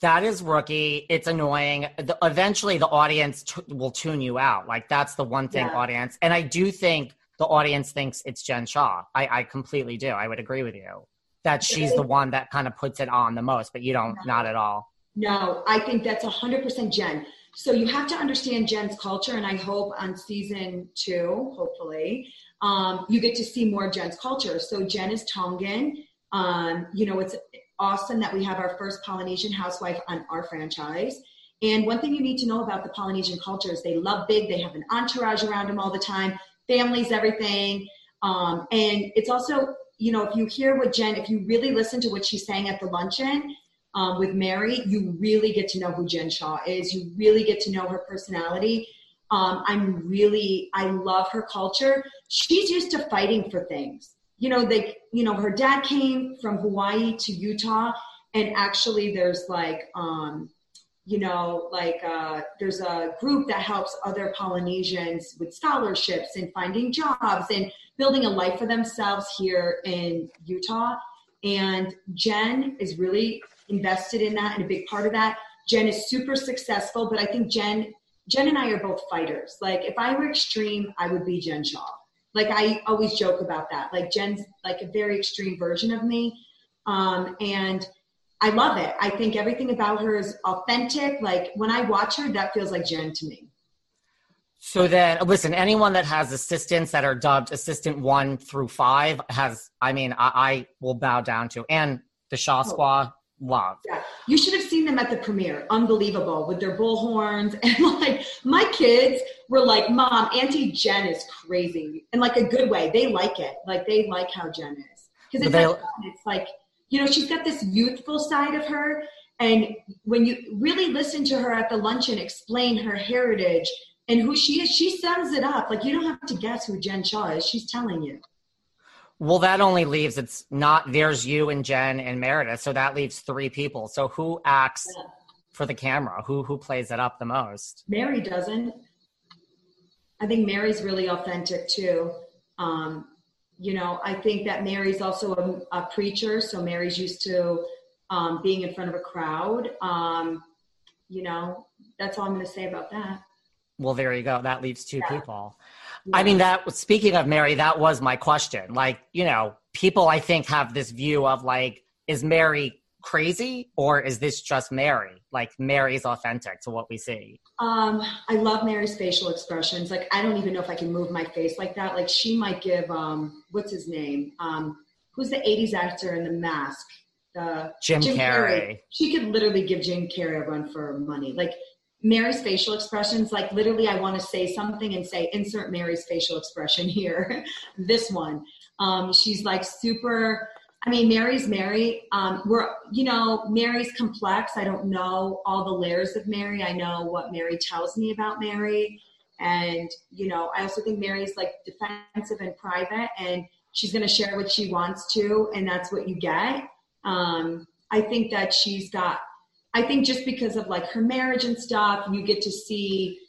That is rookie. It's annoying. The, eventually, the audience t- will tune you out. Like that's the one thing, yeah. audience. And I do think the audience thinks it's Jen Shah. I, I completely do. I would agree with you that she's the one that kind of puts it on the most, but you don't. No. Not at all. No, I think that's hundred percent Jen. So you have to understand Jen's culture, and I hope on season two, hopefully, um, you get to see more Jen's culture. So Jen is Tongan. Um, you know, it's awesome that we have our first Polynesian housewife on our franchise. And one thing you need to know about the Polynesian culture is they love big, they have an entourage around them all the time, families, everything. Um, and it's also, you know, if you hear what Jen, if you really listen to what she's saying at the luncheon um, with Mary, you really get to know who Jen Shah is. You really get to know her personality. Um, I'm really, I love her culture. She's used to fighting for things. You know, they, you know, her dad came from Hawaii to Utah, and actually, there's like, um, you know, like uh, there's a group that helps other Polynesians with scholarships and finding jobs and building a life for themselves here in Utah. And Jen is really invested in that and a big part of that. Jen is super successful, but I think Jen, Jen and I are both fighters. Like if I were extreme, I would be Jen Shah. Like I always joke about that. Like Jen's like a very extreme version of me. Um, and I love it. I think everything about her is authentic. Like when I watch her, that feels like Jen to me. So then, listen, anyone that has assistants that are dubbed assistant one through five has, I mean, I, I will bow down to. And the Shah oh. Love. Yeah. You should have seen them at the premiere. Unbelievable with their bullhorns. And like, my kids were like, Mom, Auntie Jen is crazy. In like a good way. They like it. Like, they like how Jen is. Because it's, like, it's like, you know, she's got this youthful side of her. And when you really listen to her at the luncheon explain her heritage and who she is, she sums it up. Like you don't have to guess who Jen Shah is. She's telling you. Well, that only leaves it's not there's you and Jen and Meredith, so that leaves three people. So who acts for the camera? Who who plays it up the most? Mary doesn't. I think Mary's really authentic too. Um, you know, I think that Mary's also a, a preacher, so Mary's used to um, being in front of a crowd. Um, you know, that's all I'm going to say about that. Well, there you go. That leaves two yeah. people. Yeah. I mean, that speaking of Mary, that was my question. Like, you know, people I think have this view of like, is Mary crazy or is this just Mary? Like Mary's authentic to what we see. Um, I love Mary's facial expressions. Like I don't even know if I can move my face like that. Like she might give um what's his name? Um who's the 80s actor in the mask? The Jim, Jim Carrey. Carrey. She could literally give Jim Carrey a run for money. Like Mary's facial expressions, like literally, I want to say something and say, insert Mary's facial expression here. this one. Um, she's like super. I mean, Mary's Mary. Um, we're, you know, Mary's complex. I don't know all the layers of Mary. I know what Mary tells me about Mary. And, you know, I also think Mary's like defensive and private, and she's going to share what she wants to, and that's what you get. Um, I think that she's got I think just because of like her marriage and stuff, you get to see.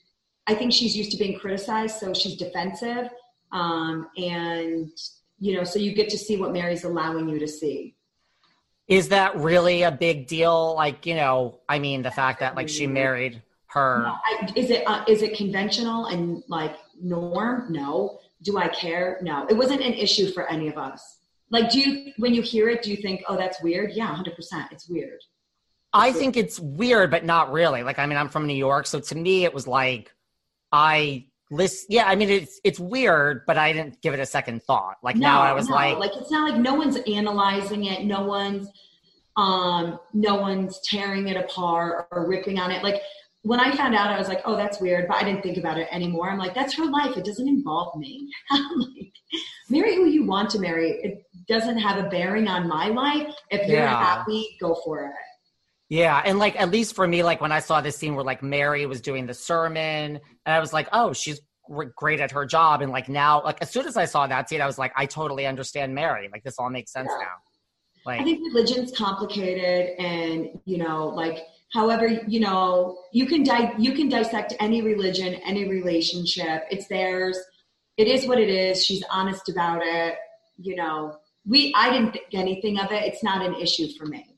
I think she's used to being criticized, so she's defensive, um, and you know, so you get to see what Mary's allowing you to see. Is that really a big deal? Like, you know, I mean, the fact that like she married her. No, I, is it uh, is it conventional and like norm? No. Do I care? No. It wasn't an issue for any of us. Like, do you when you hear it, do you think, oh, that's weird? Yeah, hundred percent. It's weird. I think it's weird, but not really. Like, I mean, I'm from New York, so to me, it was like I list. Yeah, I mean, it's it's weird, but I didn't give it a second thought. Like no, now, I was no. like, like it's not like no one's analyzing it. No one's um, no one's tearing it apart or ripping on it. Like when I found out, I was like, oh, that's weird, but I didn't think about it anymore. I'm like, that's her life. It doesn't involve me. like, marry who you want to marry. It doesn't have a bearing on my life. If you're yeah. happy, go for it. Yeah, and like at least for me, like when I saw this scene where like Mary was doing the sermon, and I was like, oh, she's great at her job, and like now, like as soon as I saw that scene, I was like, I totally understand Mary. Like this all makes sense yeah. now. Like, I think religion's complicated, and you know, like however, you know, you can di- you can dissect any religion, any relationship. It's theirs. It is what it is. She's honest about it. You know, we I didn't think anything of it. It's not an issue for me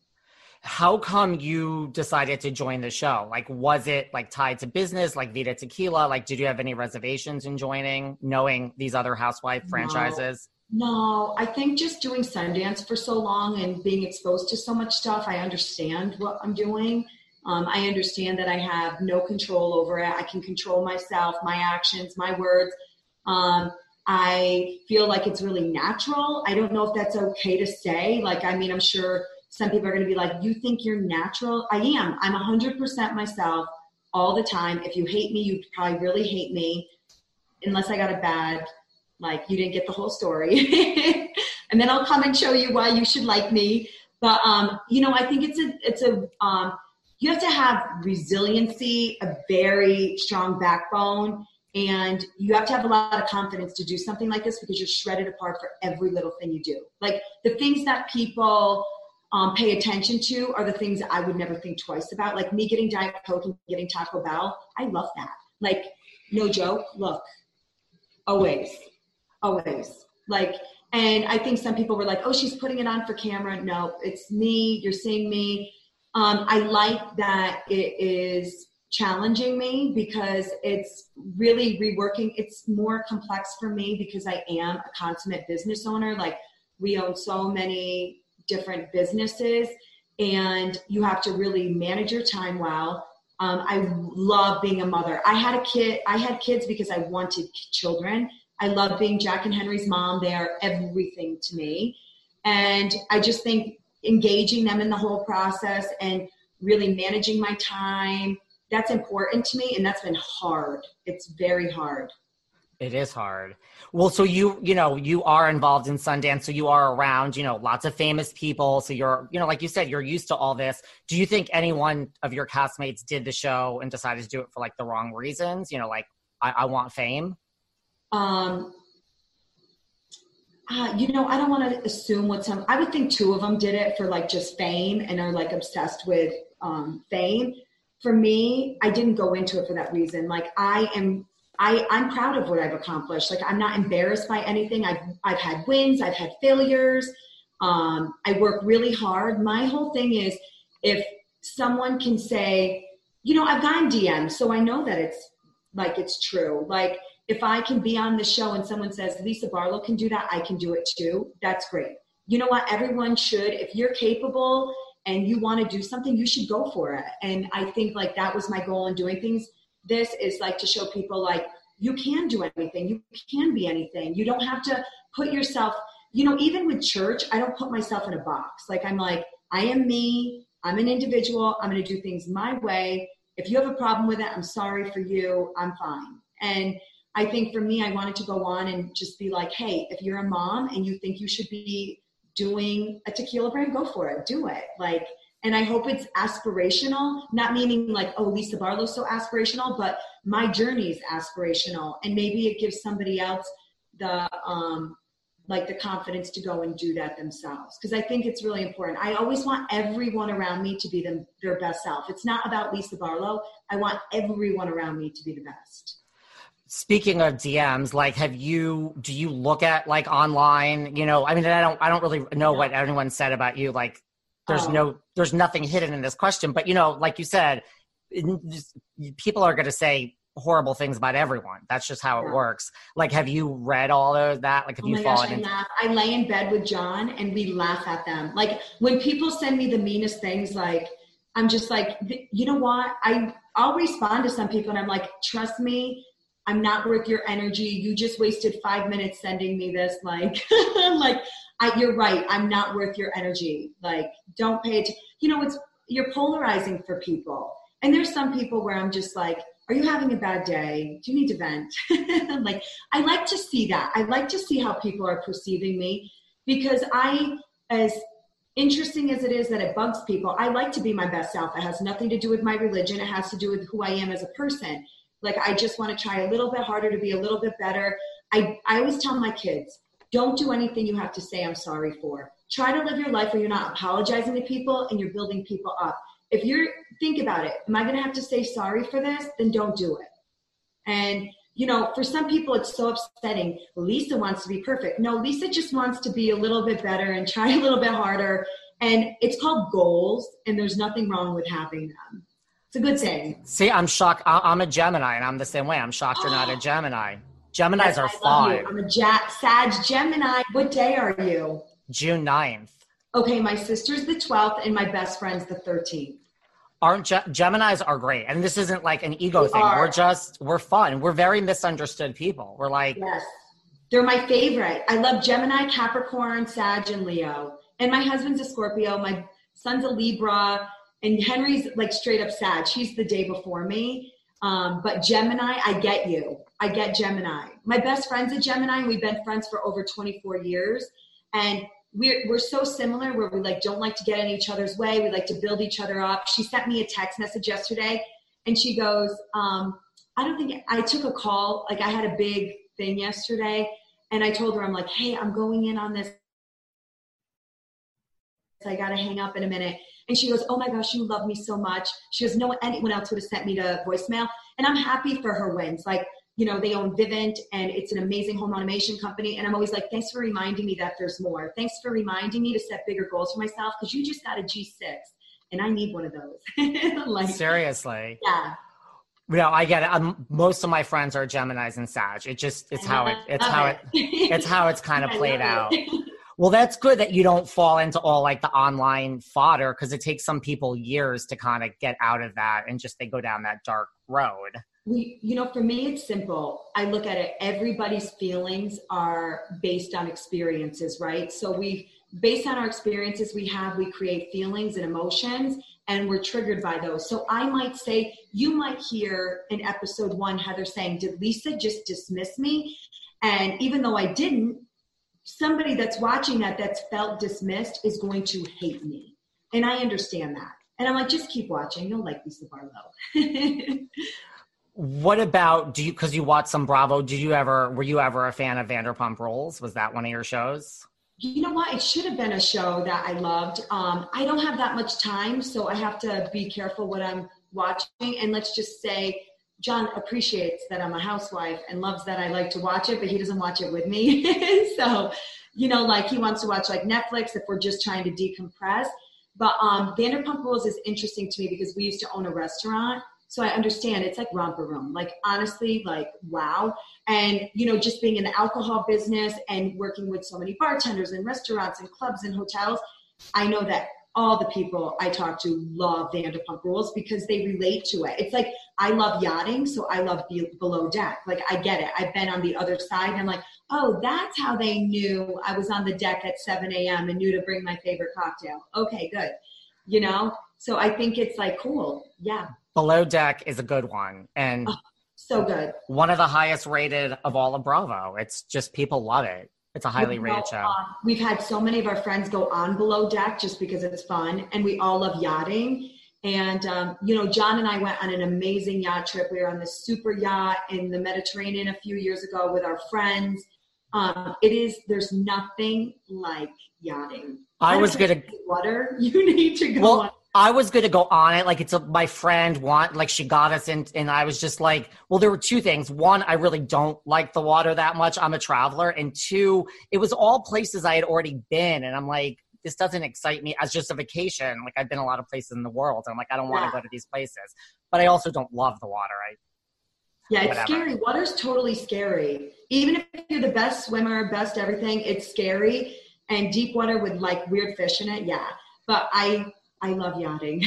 how come you decided to join the show? Like, was it like tied to business, like Vida Tequila? Like, did you have any reservations in joining, knowing these other housewife franchises? No, I think just doing Sundance for so long and being exposed to so much stuff, I understand what I'm doing. Um, I understand that I have no control over it. I can control myself, my actions, my words. Um, I feel like it's really natural. I don't know if that's okay to say. Like, I mean, I'm sure some people are going to be like, You think you're natural? I am. I'm 100% myself all the time. If you hate me, you probably really hate me, unless I got a bad Like you didn't get the whole story. and then I'll come and show you why you should like me. But um, you know, I think it's a it's a um, you have to have resiliency, a very strong backbone, and you have to have a lot of confidence to do something like this because you're shredded apart for every little thing you do. Like the things that people um, pay attention to are the things I would never think twice about. Like me getting Diet Coke and getting Taco Bell, I love that. Like, no joke, look, always, always. Like, and I think some people were like, oh, she's putting it on for camera. No, it's me. You're seeing me. Um, I like that it is challenging me because it's really reworking. It's more complex for me because I am a consummate business owner. Like, we own so many different businesses and you have to really manage your time well. Um, I love being a mother. I had a kid, I had kids because I wanted children. I love being Jack and Henry's mom. They are everything to me. And I just think engaging them in the whole process and really managing my time, that's important to me. And that's been hard. It's very hard. It is hard. Well, so you, you know, you are involved in Sundance, so you are around, you know, lots of famous people. So you're, you know, like you said, you're used to all this. Do you think any one of your castmates did the show and decided to do it for like the wrong reasons? You know, like I, I want fame. Um, uh, you know, I don't want to assume what some. I would think two of them did it for like just fame and are like obsessed with um, fame. For me, I didn't go into it for that reason. Like I am I, I'm proud of what I've accomplished. Like I'm not embarrassed by anything. I've I've had wins, I've had failures. Um, I work really hard. My whole thing is if someone can say, you know, I've gotten DMs, so I know that it's like it's true. Like if I can be on the show and someone says Lisa Barlow can do that, I can do it too. That's great. You know what? Everyone should. If you're capable and you want to do something, you should go for it. And I think like that was my goal in doing things this is like to show people like you can do anything you can be anything. You don't have to put yourself you know even with church i don't put myself in a box. Like i'm like i am me i'm an individual i'm going to do things my way. If you have a problem with it i'm sorry for you i'm fine. And i think for me i wanted to go on and just be like hey if you're a mom and you think you should be doing a tequila brand go for it do it. Like and I hope it's aspirational, not meaning like, oh, Lisa Barlow's so aspirational, but my journey is aspirational. And maybe it gives somebody else the, um, like the confidence to go and do that themselves. Cause I think it's really important. I always want everyone around me to be them, their best self. It's not about Lisa Barlow. I want everyone around me to be the best. Speaking of DMs, like, have you, do you look at like online, you know, I mean, I don't, I don't really know what anyone said about you, like there's oh. no there's nothing hidden in this question but you know like you said just, people are going to say horrible things about everyone. That's just how it works. Like have you read all of that? Like have oh you fallen gosh, I, laugh. I lay in bed with john and we laugh at them. Like when people send me the meanest things like i'm just like you know what? I i'll respond to some people and i'm like trust me i'm not worth your energy. You just wasted five minutes sending me this like like I, you're right. I'm not worth your energy. Like, don't pay. You know, it's you're polarizing for people. And there's some people where I'm just like, are you having a bad day? Do you need to vent? like, I like to see that. I like to see how people are perceiving me because I, as interesting as it is that it bugs people, I like to be my best self. It has nothing to do with my religion. It has to do with who I am as a person. Like, I just want to try a little bit harder to be a little bit better. I, I always tell my kids, don't do anything you have to say I'm sorry for. Try to live your life where you're not apologizing to people and you're building people up. If you're, think about it, am I going to have to say sorry for this? Then don't do it. And, you know, for some people, it's so upsetting. Lisa wants to be perfect. No, Lisa just wants to be a little bit better and try a little bit harder. And it's called goals, and there's nothing wrong with having them. It's a good thing. See, I'm shocked. I'm a Gemini, and I'm the same way. I'm shocked you're not a Gemini. Geminis yes, are five. I'm a ja- Sag Gemini. What day are you? June 9th. Okay, my sister's the 12th and my best friend's the 13th. Aren't Ge- Geminis are great. And this isn't like an ego they thing. Are. We're just, we're fun. We're very misunderstood people. We're like, yes, they're my favorite. I love Gemini, Capricorn, Sag, and Leo. And my husband's a Scorpio. My son's a Libra. And Henry's like straight up Sag. She's the day before me. Um, but Gemini, I get you. I get Gemini. My best friend's a Gemini, and we've been friends for over 24 years. And we're we're so similar where we like don't like to get in each other's way. We like to build each other up. She sent me a text message yesterday, and she goes, um, "I don't think I took a call. Like I had a big thing yesterday, and I told her I'm like, hey, I'm going in on this. I got to hang up in a minute." And she goes, "Oh my gosh, you love me so much." She goes, "No anyone else would have sent me to voicemail." And I'm happy for her wins. Like you know, they own Vivint and it's an amazing home automation company. And I'm always like, thanks for reminding me that there's more. Thanks for reminding me to set bigger goals for myself because you just got a G6 and I need one of those. like, Seriously. Yeah. No, I get it. Um, most of my friends are Gemini's and Sag. It just it's how it it's how it it's how it's kind of played out. Well, that's good that you don't fall into all like the online fodder because it takes some people years to kind of get out of that and just they go down that dark road. We you know for me it's simple. I look at it everybody's feelings are based on experiences right? So we based on our experiences we have we create feelings and emotions and we're triggered by those. So i might say you might hear in episode one heather saying did lisa just dismiss me? And even though i didn't somebody that's watching that that's felt dismissed is going to hate me and i understand that and i'm like just keep watching you'll like lisa barlow What about do you because you watched some Bravo? Did you ever were you ever a fan of Vanderpump Rules? Was that one of your shows? You know what? It should have been a show that I loved. Um, I don't have that much time, so I have to be careful what I'm watching. And let's just say John appreciates that I'm a housewife and loves that I like to watch it, but he doesn't watch it with me. so, you know, like he wants to watch like Netflix if we're just trying to decompress. But um, Vanderpump Rules is interesting to me because we used to own a restaurant so I understand it's like romper room. Like honestly, like wow. And you know, just being in the alcohol business and working with so many bartenders and restaurants and clubs and hotels, I know that all the people I talk to love Vanderpump Rules because they relate to it. It's like I love yachting, so I love be- below deck. Like I get it. I've been on the other side. And I'm like, oh, that's how they knew I was on the deck at 7 a.m. and knew to bring my favorite cocktail. Okay, good. You know, so I think it's like cool. Yeah. Below Deck is a good one. And oh, so good. One of the highest rated of all of Bravo. It's just people love it. It's a highly rated show. Uh, we've had so many of our friends go on Below Deck just because it's fun. And we all love yachting. And, um, you know, John and I went on an amazing yacht trip. We were on this super yacht in the Mediterranean a few years ago with our friends. Um, it is, there's nothing like yachting. I was going to. Water, you need to go well, on I was going to go on it. Like it's a, my friend want, like she got us in and I was just like, well, there were two things. One, I really don't like the water that much. I'm a traveler. And two, it was all places I had already been. And I'm like, this doesn't excite me as just a vacation. Like I've been a lot of places in the world. And I'm like, I don't want to go to these places, but I also don't love the water. I, yeah, it's whatever. scary. Water's totally scary. Even if you're the best swimmer, best everything, it's scary. And deep water with like weird fish in it, yeah. But I I love yachting.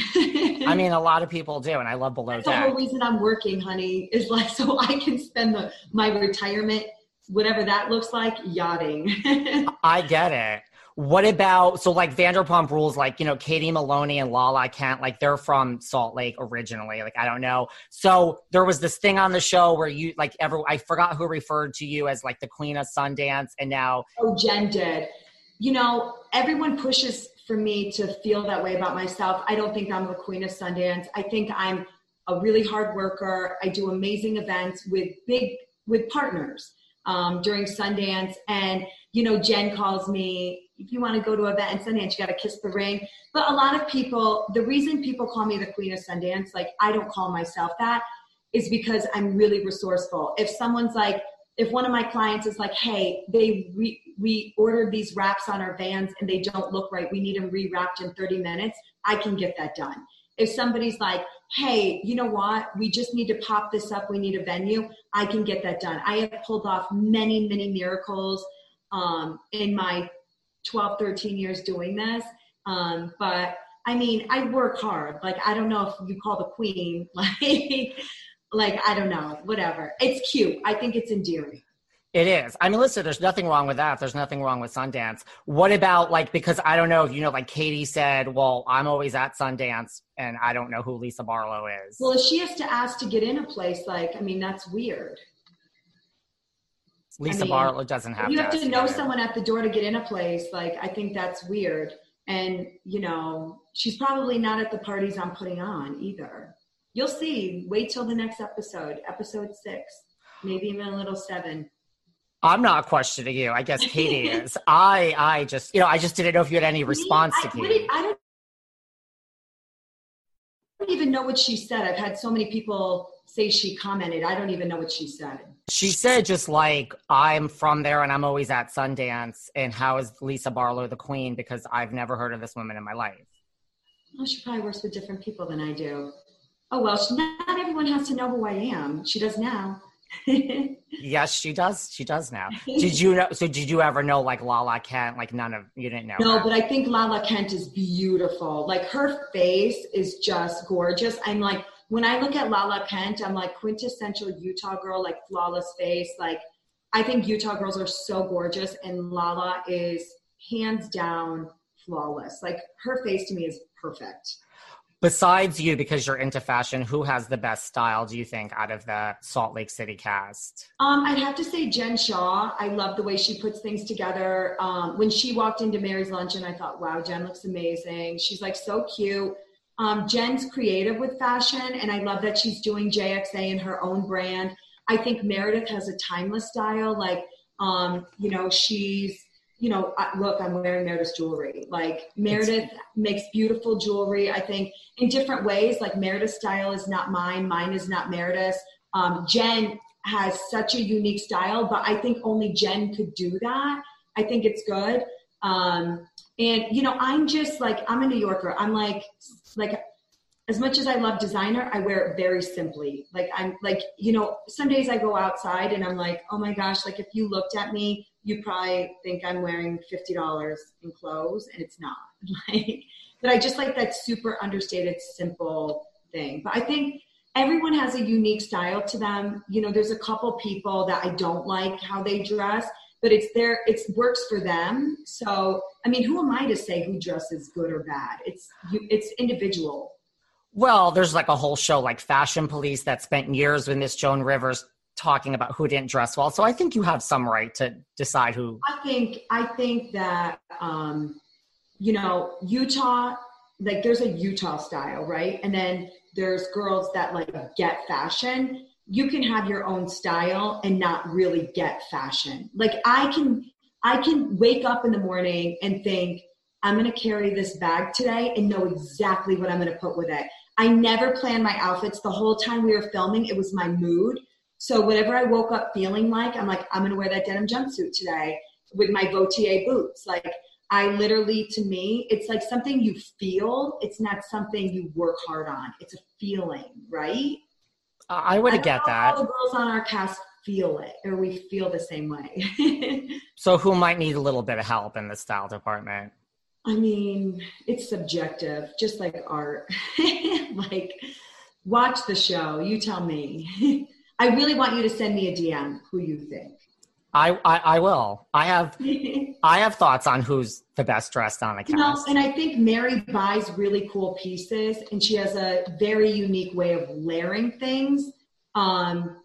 I mean, a lot of people do, and I love below That's deck. The whole reason I'm working, honey, is like so I can spend the my retirement, whatever that looks like, yachting. I get it. What about so like Vanderpump Rules? Like you know, Katie Maloney and Lala Kent, like they're from Salt Lake originally. Like I don't know. So there was this thing on the show where you like ever I forgot who referred to you as like the Queen of Sundance, and now oh Jen did. You know, everyone pushes for me to feel that way about myself. I don't think I'm the queen of Sundance. I think I'm a really hard worker. I do amazing events with big with partners um, during Sundance, and you know, Jen calls me. If you want to go to an event in Sundance, you got to kiss the ring. But a lot of people, the reason people call me the queen of Sundance, like I don't call myself that, is because I'm really resourceful. If someone's like, if one of my clients is like, hey, they re- we ordered these wraps on our vans and they don't look right, we need them rewrapped in 30 minutes, I can get that done. If somebody's like, hey, you know what, we just need to pop this up, we need a venue, I can get that done. I have pulled off many, many miracles um, in my 12, 13 years doing this. Um, but I mean, I work hard. Like, I don't know if you call the queen, like, like I don't know, whatever. It's cute. I think it's endearing. It is. I mean, listen, there's nothing wrong with that. There's nothing wrong with Sundance. What about like because I don't know, if you know, like Katie said, well, I'm always at Sundance and I don't know who Lisa Barlow is. Well, if she has to ask to get in a place, like, I mean, that's weird. Lisa I mean, Barlow doesn't have you to have to ask know someone at the door to get in a place. Like, I think that's weird. And, you know, she's probably not at the parties I'm putting on either. You'll see. Wait till the next episode, episode six, maybe even a little seven. I'm not questioning you. I guess Katie is. I I just you know, I just didn't know if you had any response I, to Katie. I don't I don't even know what she said. I've had so many people say she commented. I don't even know what she said. She said just like I'm from there and I'm always at Sundance and how is Lisa Barlow the queen because I've never heard of this woman in my life. Oh, she probably works with different people than I do. Oh well, she, not everyone has to know who I am. She does now. Yes, she does. She does now. Did you know so did you ever know like Lala Kent? Like none of you didn't know. No, her? but I think Lala Kent is beautiful. Like her face is just gorgeous. I'm like, when I look at Lala Kent, I'm like quintessential Utah girl, like flawless face. Like, I think Utah girls are so gorgeous, and Lala is hands down flawless. Like, her face to me is perfect. Besides you, because you're into fashion, who has the best style, do you think, out of the Salt Lake City cast? Um, I'd have to say Jen Shah. I love the way she puts things together. Um, when she walked into Mary's Luncheon, I thought, wow, Jen looks amazing. She's like so cute. Um, Jen's creative with fashion, and I love that she's doing JXA in her own brand. I think Meredith has a timeless style. Like, um, you know, she's, you know, I, look, I'm wearing Meredith's jewelry. Like, Meredith makes beautiful jewelry, I think, in different ways. Like, Meredith's style is not mine, mine is not Meredith's. Um, Jen has such a unique style, but I think only Jen could do that. I think it's good. Um, and you know, I'm just like I'm a New Yorker. I'm like like as much as I love designer, I wear it very simply. Like I'm like, you know, some days I go outside and I'm like, oh my gosh, like if you looked at me, you probably think I'm wearing fifty dollars in clothes, and it's not. Like, but I just like that super understated, simple thing. But I think everyone has a unique style to them. You know, there's a couple people that I don't like how they dress, but it's their it works for them. So I mean, who am I to say who dresses good or bad? It's you, it's individual. Well, there's like a whole show like Fashion Police that spent years with Miss Joan Rivers talking about who didn't dress well. So I think you have some right to decide who. I think I think that um, you know Utah, like there's a Utah style, right? And then there's girls that like get fashion. You can have your own style and not really get fashion. Like I can I can wake up in the morning and think I'm going to carry this bag today and know exactly what I'm going to put with it. I never plan my outfits. The whole time we were filming, it was my mood. So whatever I woke up feeling like, I'm like, I'm gonna wear that denim jumpsuit today with my Vautier boots. Like I literally, to me, it's like something you feel. It's not something you work hard on. It's a feeling, right? I would get that. All the girls on our cast feel it, or we feel the same way. So who might need a little bit of help in the style department? I mean, it's subjective, just like art. like, watch the show. You tell me. I really want you to send me a DM who you think. I, I, I will. I have I have thoughts on who's the best dressed on the You know, and I think Mary buys really cool pieces, and she has a very unique way of layering things. Um,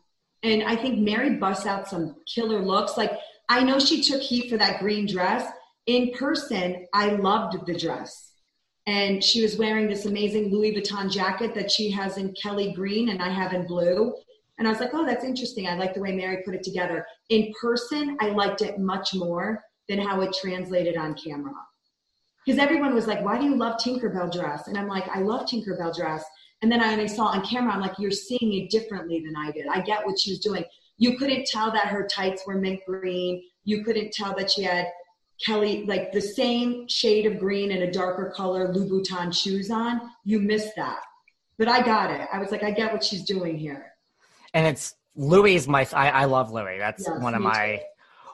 and I think Mary busts out some killer looks. Like I know she took heat for that green dress. In person, I loved the dress, and she was wearing this amazing Louis Vuitton jacket that she has in Kelly green, and I have in blue. And I was like, oh, that's interesting. I like the way Mary put it together. In person, I liked it much more than how it translated on camera because everyone was like, "Why do you love Tinkerbell dress?" And I'm like, "I love Tinkerbell dress." And then I, saw on camera, I'm like, "You're seeing it differently than I did. I get what she was doing. You couldn't tell that her tights were mint green. You couldn't tell that she had Kelly like the same shade of green and a darker color Louboutin shoes on. You missed that, but I got it. I was like, I get what she's doing here. And it's Louis my I, I love Louis. That's Yes, one of my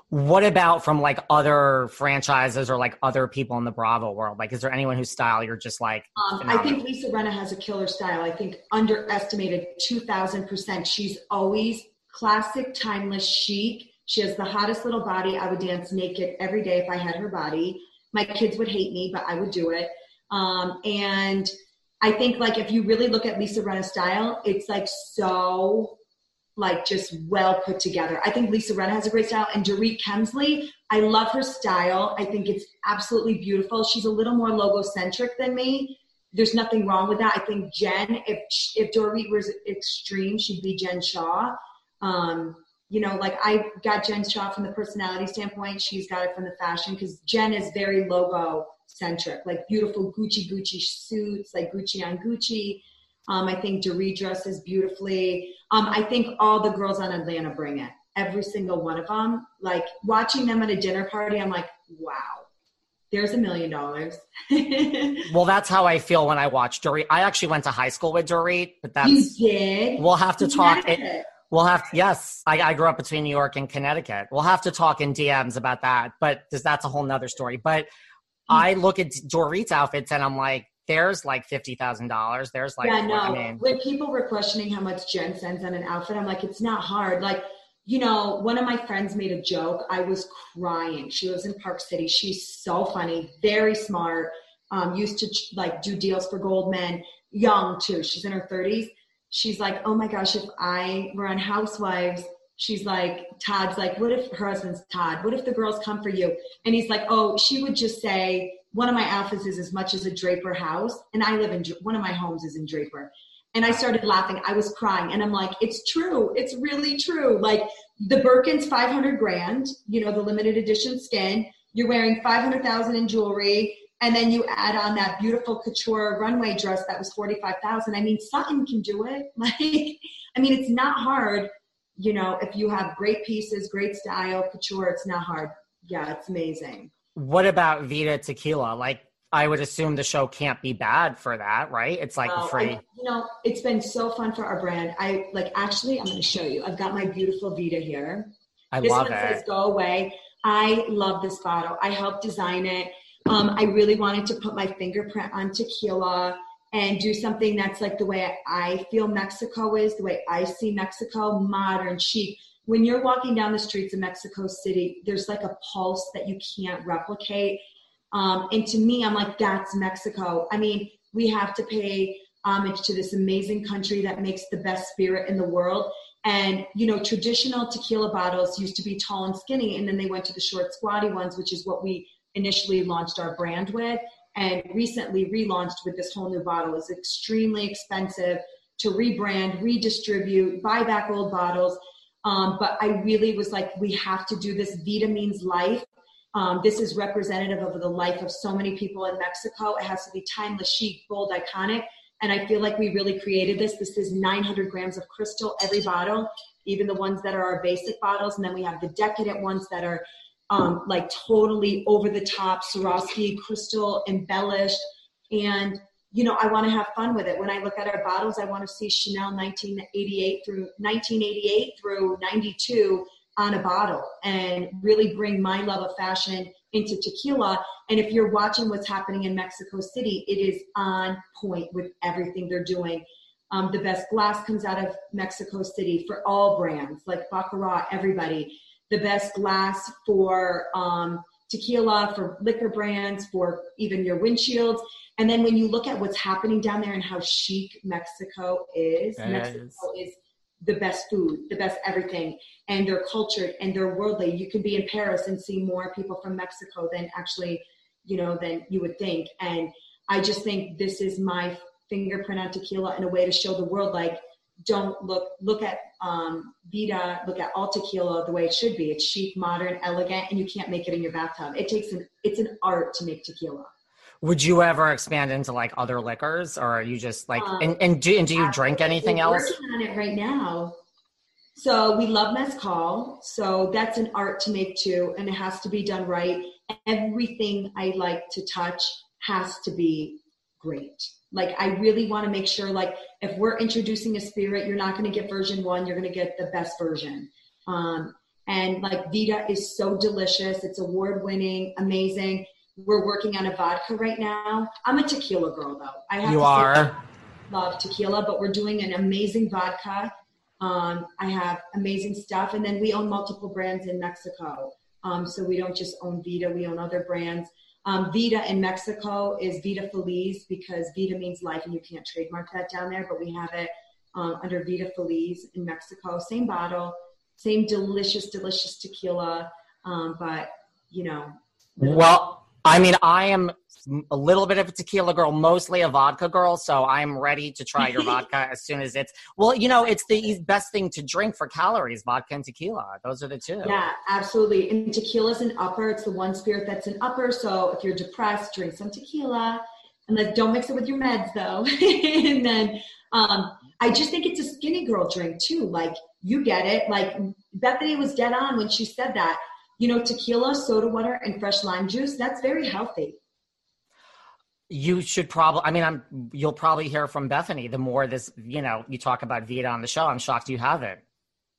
what about from like other franchises or like other people in the Bravo world? Like is there anyone whose style you're just like Um, I think Lisa Rinna has a killer style. I think underestimated 2000%. She's always classic, timeless, chic. She has the hottest little body. I would dance naked every day if I had her body. My kids would hate me, but I would do it. Um, and I think like if you really look at Lisa Rinna's style, it's like so like just well put together. I think Lisa Rinna has a great style, and Dorit Kemsley, I love her style. I think it's absolutely beautiful. She's a little more logo centric than me. There's nothing wrong with that. I think Jen, if if Dorit was extreme, she'd be Jen Shah. Um, you know, like I got Jen Shah from the personality standpoint. She's got it from the fashion because Jen is very logo centric, like beautiful Gucci Gucci suits, like Gucci on Gucci. Um, I think Dorit dresses beautifully. Um, I think all the girls on Atlanta bring it. Every single one of them. Like watching them at a dinner party, I'm like, wow, there's a million dollars. well, that's how I feel when I watch Dorit. I actually went to high school with Dorit, but that's you did. We'll have to talk. It, we'll have to, yes. I, I, grew up between New York and Connecticut. We'll have to talk in DMs about that, but that's a whole nother story. But I look at Dorit's outfits and I'm like, there's like fifty thousand dollars. There's like yeah, no. I mean, when people were questioning how much Jen spends on an outfit, I'm like, it's not hard. Like, you know, one of my friends made a joke. I was crying. She lives in Park City. She's so funny, very smart. Um, used to like do deals for Goldman. Young too. She's in her 30s. She's like, oh my gosh, if I were on Housewives, she's like, Todd's like, what if her husband's Todd? What if the girls come for you? And he's like, oh, she would just say, one of my outfits is as much as a Draper house, and I live in one of my homes is in Draper. And I started laughing. I was crying, and I'm like, it's true. It's really true. Like the Birkin's 500 grand. You know, the limited edition skin. You're wearing 500,000 in jewelry, and then you add on that beautiful couture runway dress that was 45,000. I mean, Sutton can do it. Like, I mean, it's not hard. You know, if you have great pieces, great style, couture, it's not hard. Yeah, it's amazing. What about Vida Tequila? Like, I would assume the show can't be bad for that, right? It's like uh, free. I, you know, it's been so fun for our brand. I like actually, I'm going to show you. I've got my beautiful Vita here. I this love one it. says "Go away." I love this bottle. I helped design it. Um, I really wanted to put my fingerprint on tequila and do something that's like the way I feel Mexico is, the way I see Mexico, modern, chic when you're walking down the streets of Mexico City, there's like a pulse that you can't replicate. Um, and to me, I'm like, that's Mexico. I mean, we have to pay homage to this amazing country that makes the best spirit in the world. And, you know, traditional tequila bottles used to be tall and skinny, and then they went to the short, squatty ones, which is what we initially launched our brand with. And recently relaunched with this whole new bottle. It's extremely expensive to rebrand, redistribute, buy back old bottles. Um, but I really was like, we have to do this. Vida means life. Um, this is representative of the life of so many people in Mexico. It has to be timeless, chic, bold, iconic. And I feel like we really created this. This is 900 grams of crystal every bottle, even the ones that are our basic bottles. And then we have the decadent ones that are um, like totally over the top, Swarovski crystal embellished. And you know, I want to have fun with it. When I look at our bottles, I want to see Chanel 1988 through 1988 through 92 on a bottle and really bring my love of fashion into tequila. And if you're watching what's happening in Mexico City, it is on point with everything they're doing. Um, the best glass comes out of Mexico City for all brands, like Baccarat, everybody. The best glass for um, tequila, for liquor brands, for even your windshields. And then when you look at what's happening down there and how chic Mexico is, yes. Mexico is the best food, the best everything, and they're cultured and they're worldly. You can be in Paris and see more people from Mexico than actually, you know, than you would think. And I just think this is my fingerprint on tequila in a way to show the world like don't look look at um, Vida, look at all tequila the way it should be. It's chic, modern, elegant, and you can't make it in your bathtub. It takes an it's an art to make tequila. Would you ever expand into like other liquors, or are you just like um, and, and do and do you drink anything else? Working on it right now. So we love mezcal. So that's an art to make too, and it has to be done right. Everything I like to touch has to be great. Like I really want to make sure, like if we're introducing a spirit, you're not going to get version one. You're going to get the best version. Um, and like Vida is so delicious. It's award winning, amazing we're working on a vodka right now. I'm a tequila girl though. I have you are. love tequila, but we're doing an amazing vodka. Um, I have amazing stuff. And then we own multiple brands in Mexico. Um, so we don't just own Vida, we own other brands. Um, Vida in Mexico is Vida Feliz because Vida means life and you can't trademark that down there, but we have it um, under Vida Feliz in Mexico. Same bottle, same delicious, delicious tequila. Um, but, you know. Well, I mean, I am a little bit of a tequila girl, mostly a vodka girl. So I'm ready to try your vodka as soon as it's, well, you know, it's the best thing to drink for calories, vodka and tequila. Those are the two. Yeah, absolutely. And tequila is an upper. It's the one spirit that's an upper. So if you're depressed, drink some tequila. And like, don't mix it with your meds though. and then um, I just think it's a skinny girl drink too. Like, you get it. Like, Bethenny was dead on when she said that. You know, tequila, soda water, and fresh lime juice, that's very healthy. You should probably i mean i'm you'll probably hear from bethenny the more this you know you talk about vida on the show. I'm shocked you haven't.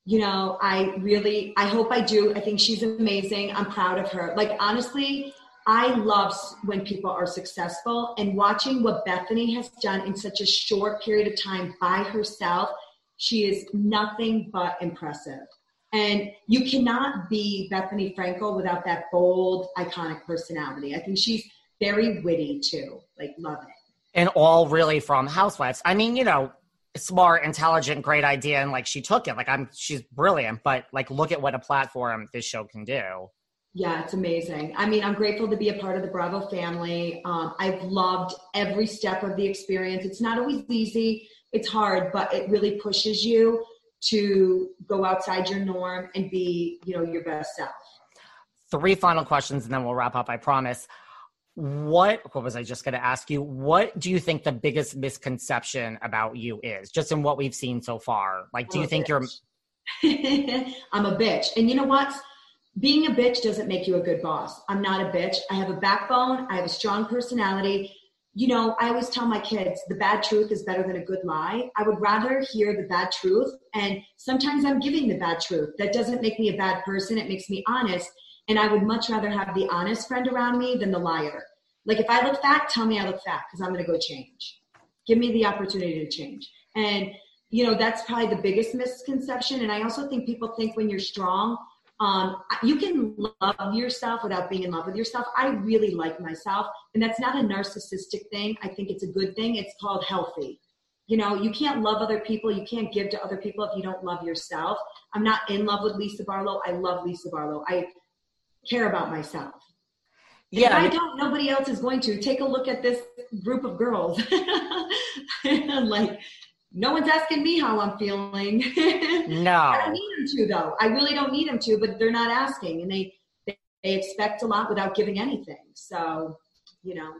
You know i really i hope i do. I think she's amazing. I'm proud of her. Like honestly i love when people are successful and watching what bethenny has done in such a short period of time by herself she is nothing but impressive and you cannot be bethenny frankel without that bold iconic personality i think she's very witty too. Like love it. And all really from Housewives. I mean, you know, smart, intelligent, great idea, and like she took it. Like I'm, she's brilliant. But like, look at what a platform this show can do. Yeah, it's amazing. I mean, I'm grateful to be a part of the Bravo family. Um, I've loved every step of the experience. It's not always easy. It's hard, but it really pushes you to go outside your norm and be, you know, your best self. Three final questions, and then we'll wrap up. I promise. What what was i just going to ask you? What do you think the biggest misconception about you is just in what we've seen so far? Like do I'm you oh, think you're i'm a bitch. And you know what? Being a bitch doesn't make you a good boss. I'm not a bitch. I have a backbone. I have a strong personality you know i always tell my kids the bad truth is better than a good lie i would rather hear the bad truth and sometimes i'm giving the bad truth that doesn't make me a bad person it makes me honest and I would much rather have the honest friend around me than the liar. Like if I look fat, tell me I look fat because I'm going to go change. Give me the opportunity to change. And, you know, that's probably the biggest misconception. And I also think people think when you're strong, um, you can love yourself without being in love with yourself. I really like myself. And that's not a narcissistic thing. I think it's a good thing. It's called healthy. You know, you can't love other people. You can't give to other people if you don't love yourself. I'm not in love with Lisa Barlow. I love Lisa Barlow. I care about myself. Yeah, if I don't, nobody else is going to. Take a look at this group of girls. like, no one's asking me how I'm feeling. No. I don't need them to, though. I really don't need them to, but they're not asking. And they, they, they expect a lot without giving anything. So, you know.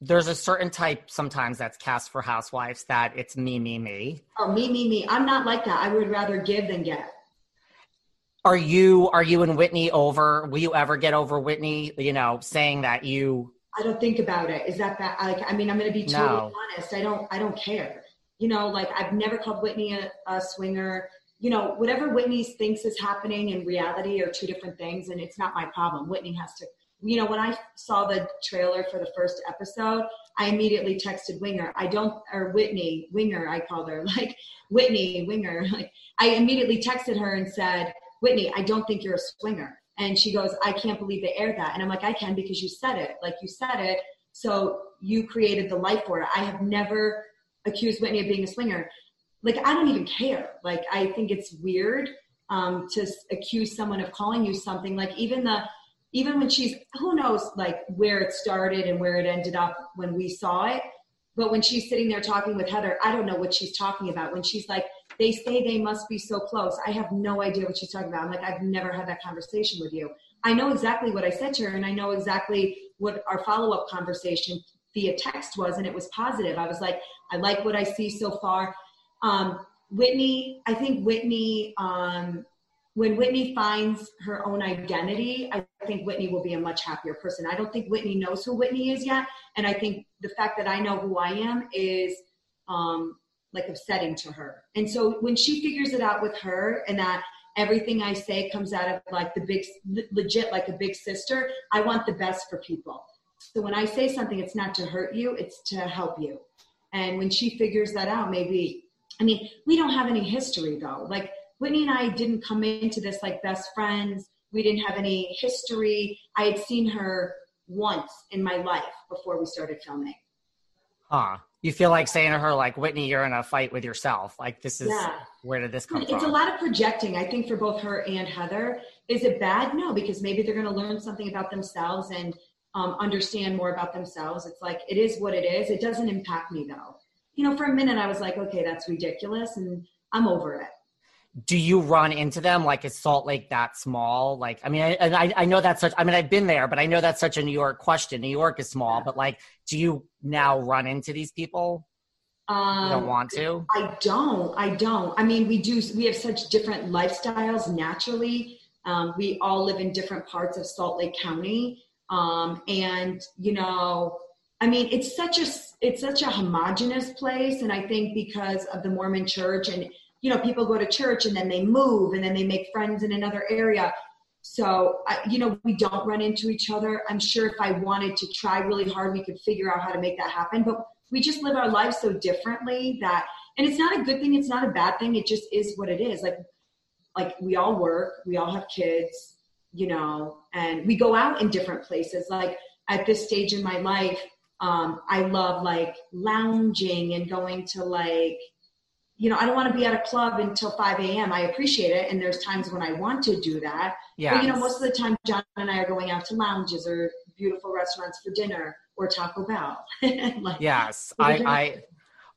There's a certain type sometimes that's cast for housewives that it's me, me, me. Oh, me, me, me. I'm not like that. I would rather give than get. Are you are you and Whitney over? Will you ever get over Whitney? You know, saying that you. I don't think about it. Is that bad? Like, I mean, I'm going to be totally no. honest. I don't. I don't care. You know, like I've never called Whitney a, a swinger. You know, whatever Whitney thinks is happening in reality are two different things, and it's not my problem. Whitney has to. You know, when I saw the trailer for the first episode, I immediately texted Winger. I don't, or Whitney, Winger, I called her, like Whitney, Winger. Like, I immediately texted her and said, Whitney, I don't think you're a swinger. And she goes, I can't believe they aired that. And I'm like, I can because you said it. Like you said it. So you created the life for it. I have never accused Whitney of being a swinger. Like, I don't even care. Like, I think it's weird um, to accuse someone of calling you something. Like, even the, even when she's, who knows, like, where it started and where it ended up when we saw it. But when she's sitting there talking with Heather, I don't know what she's talking about. When she's like, they say they must be so close. I have no idea what she's talking about. I'm like, I've never had that conversation with you. I know exactly what I said to her, and I know exactly what our follow up conversation via text was, and it was positive. I was like, I like what I see so far. Um, Whitney, I think Whitney, um, when Whitney finds her own identity, I think Whitney will be a much happier person. I don't think Whitney knows who Whitney is yet. And I think the fact that I know who I am is um, like upsetting to her. And so when she figures it out with her and that everything I say comes out of like the big, legit, like a big sister, I want the best for people. So when I say something, it's not to hurt you, it's to help you. And when she figures that out, maybe I mean, we don't have any history though. Like Whitney and I didn't come into this like best friends. We didn't have any history. I had seen her once in my life before we started filming. Huh. You feel like saying to her, like, Whitney, you're in a fight with yourself. Like, this is Yeah. where did this come It's from? It's a lot of projecting, I think, for both her and Heather. Is it bad? No, because maybe they're going to learn something about themselves and um, understand more about themselves. It's like, it is what it is. It doesn't impact me, though. You know, for a minute, I was like, okay, that's ridiculous, and I'm over it. do you run into them like is salt lake that small like i mean I, and I, I know that's such i mean i've been there but i know that's such a new york question new york is small but like do you now run into these people Um, you don't want to I don't. I don't. I mean, we do. We have such different lifestyles naturally. Um, we all live in different parts of Salt Lake County, um, and you know, I mean, it's such a it's such a homogenous place, and I think because of the Mormon Church, and you know, people go to church and then they move, and then they make friends in another area. So, I, you know, we don't run into each other. I'm sure if I wanted to try really hard, we could figure out how to make that happen. But we just live our lives so differently that, and it's not a good thing. It's not a bad thing. It just is what it is. Like, like we all work, we all have kids, you know, and we go out in different places. Like at this stage in my life, um, I love like lounging and going to like, you know, I don't want to be at a club until 5 a.m. I appreciate it. And there's times when I want to do that. yeah But you know, most of the time, John and I are going out to lounges or beautiful restaurants for dinner or Taco Bell. like, yes i i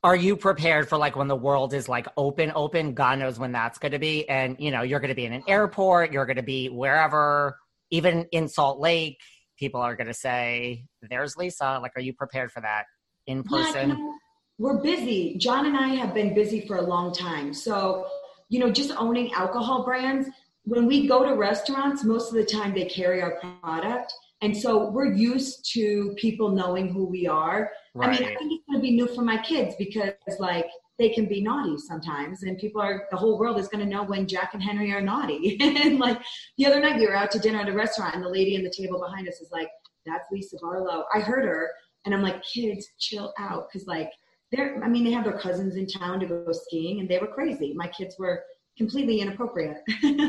are you prepared for like when the world is like open open god knows when that's going to be and you know you're going to be in an airport you're going to be wherever even in salt lake people are going to say there's lisa like are you prepared for that in Yeah, person you know, we're busy. John and I have been busy for a long time. So, you know, just owning alcohol brands, when we go to restaurants, most of the time they carry our product. And so we're used to people knowing who we are. I mean, I think it's going to be new for my kids because, like, they can be naughty sometimes, and people are, the whole world is going to know when Jack and Henry are naughty. and, like, the other night we were out to dinner at a restaurant, and the lady in the table behind us is like, That's Lisa Barlow. I heard her, and I'm like, Kids, chill out. Because, like, they're, I mean, they have their cousins in town to go skiing, and they were crazy. My kids were completely inappropriate.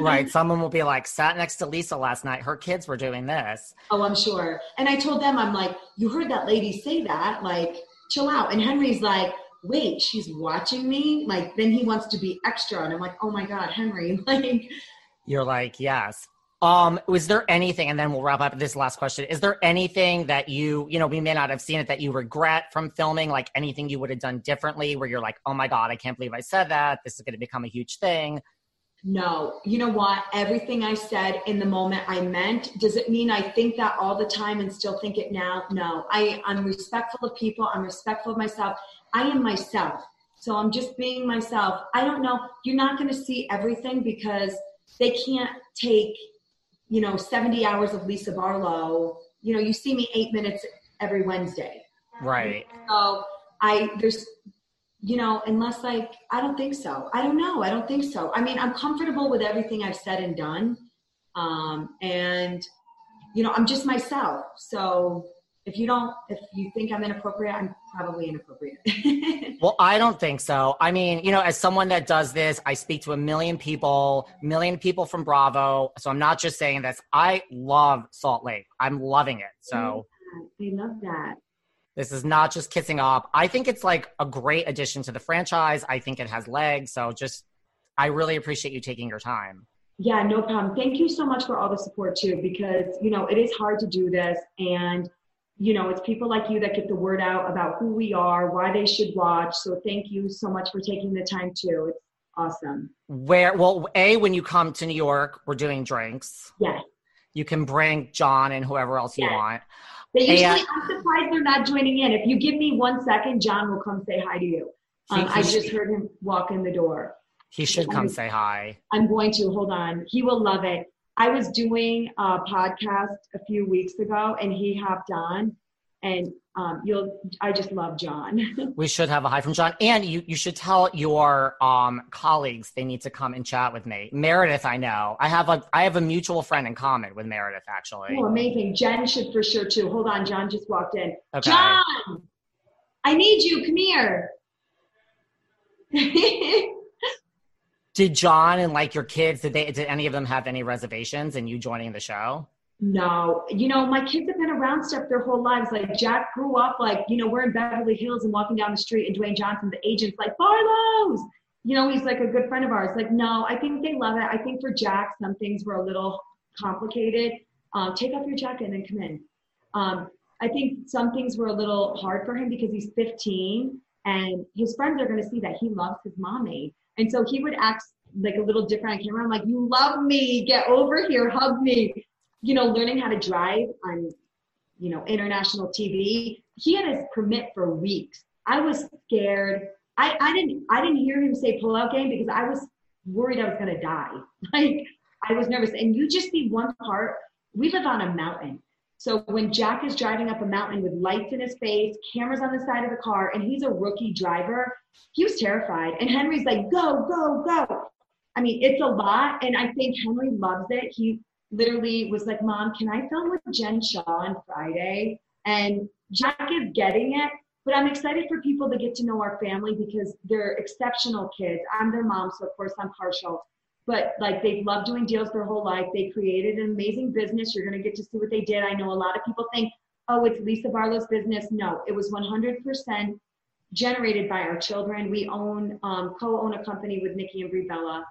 right someone will be like sat next to lisa last night her kids were doing this Oh, I'm sure. And I told them, I'm like, you heard that lady say that, like, chill out. And Henry's like, wait, she's watching me? Like, then he wants to be extra. And I'm like, oh my God, Henry, like, You're like, yes. Um, was there anything, and then we'll wrap up this last question. Is there anything that you, you know, we may not have seen it that you regret from filming, like anything you would have done differently where you're like, oh my God, I can't believe I said that. This is going to become a huge thing. no, you know what? Everything I said in the moment I meant. Does it mean I think that all the time and still think it now? No. I, I'm respectful of people. I'm respectful of myself. I am myself. So I'm just being myself. I don't know. You're not going to see everything because they can't take, you know, 70 hours of Lisa Barlow. You know, you see me eight minutes every Wednesday. Right. So I, there's, you know, unless like, I don't think so. I don't know. I don't think so. I mean, I'm comfortable with everything I've said and done. Um, and, you know, I'm just myself. So if you don't, if you think I'm inappropriate, I'm probably inappropriate. Well, I don't think so. I mean, you know, as someone that does this, I speak to a million people, million people from Bravo. So I'm not just saying this. I love Salt Lake. I'm loving it. So I love that. this is not just kissing up. I think it's like a great addition to the franchise. I think it has legs. So just, I really appreciate you taking your time. Yeah, no problem. Thank you so much for all the support too, because you know it is hard to do this, and you know it's people like you that get the word out about who we are, why they should watch. So thank you so much for taking the time too. It's awesome. Where, well, A, when you come to New York, we're doing drinks. Yes. You can bring John and whoever else you want. They usually, Yeah. I'm surprised they're not joining in. If you give me one second, John will come say hi to you. Um, I just heard him walk in the door. He should come say hi. I'm going to hold on. He will love it. I was doing a podcast a few weeks ago, and he hopped on, and um, you'll. I just love John. We should have a hi from John. And you, you should tell your um, colleagues they need to come and chat with me. Meredith, I know. I have a I have a mutual friend in common with Meredith, actually. oh, amazing! Jen should for sure too. Hold on, John just walked in. Okay. John, I need you. Come here. Did John and like your kids, did they did any of them have any reservations in you joining the show? No, you know, my kids have been around stuff their whole lives. Like Jack grew up like, you know, we're in Beverly Hills and walking down the street and Dwayne Johnson, the agent's like, Barlow's. You know, he's like a good friend of ours. Like, no, I think they love it. I think for Jack, some things were a little complicated. Um, take off your jacket and then come in. Um, I think some things were a little hard for him because he's 15 and his friends are going to see that he loves his mommy. And so he would act like a little different on camera. I'm like, you love me, get over here, hug me. You know, learning how to drive on, you know, international TV. He had his permit for weeks. I was scared. I, I didn't I didn't hear him say pull out game because I was worried I was gonna die. Like I was nervous. And you just see one part. We live on a mountain. So when Jack is driving up a mountain with lights in his face, cameras on the side of the car, and he's a rookie driver, he was terrified. And Henry's like, go, go, go. I mean, it's a lot. And I think Henry loves it. He literally was like, Mom, can I film with Jen Shah on Friday? And Jack is getting it. But I'm excited for people to get to know our family because they're exceptional kids. I'm their mom, so of course I'm partial but like they've loved doing deals their whole life. They created an amazing business. You're going to get to see what they did. I know a lot of people think, oh, it's Lisa Barlow's business. No, it was 100% generated by our children. We own, um, co-own a company with Nikki and Brie Bella,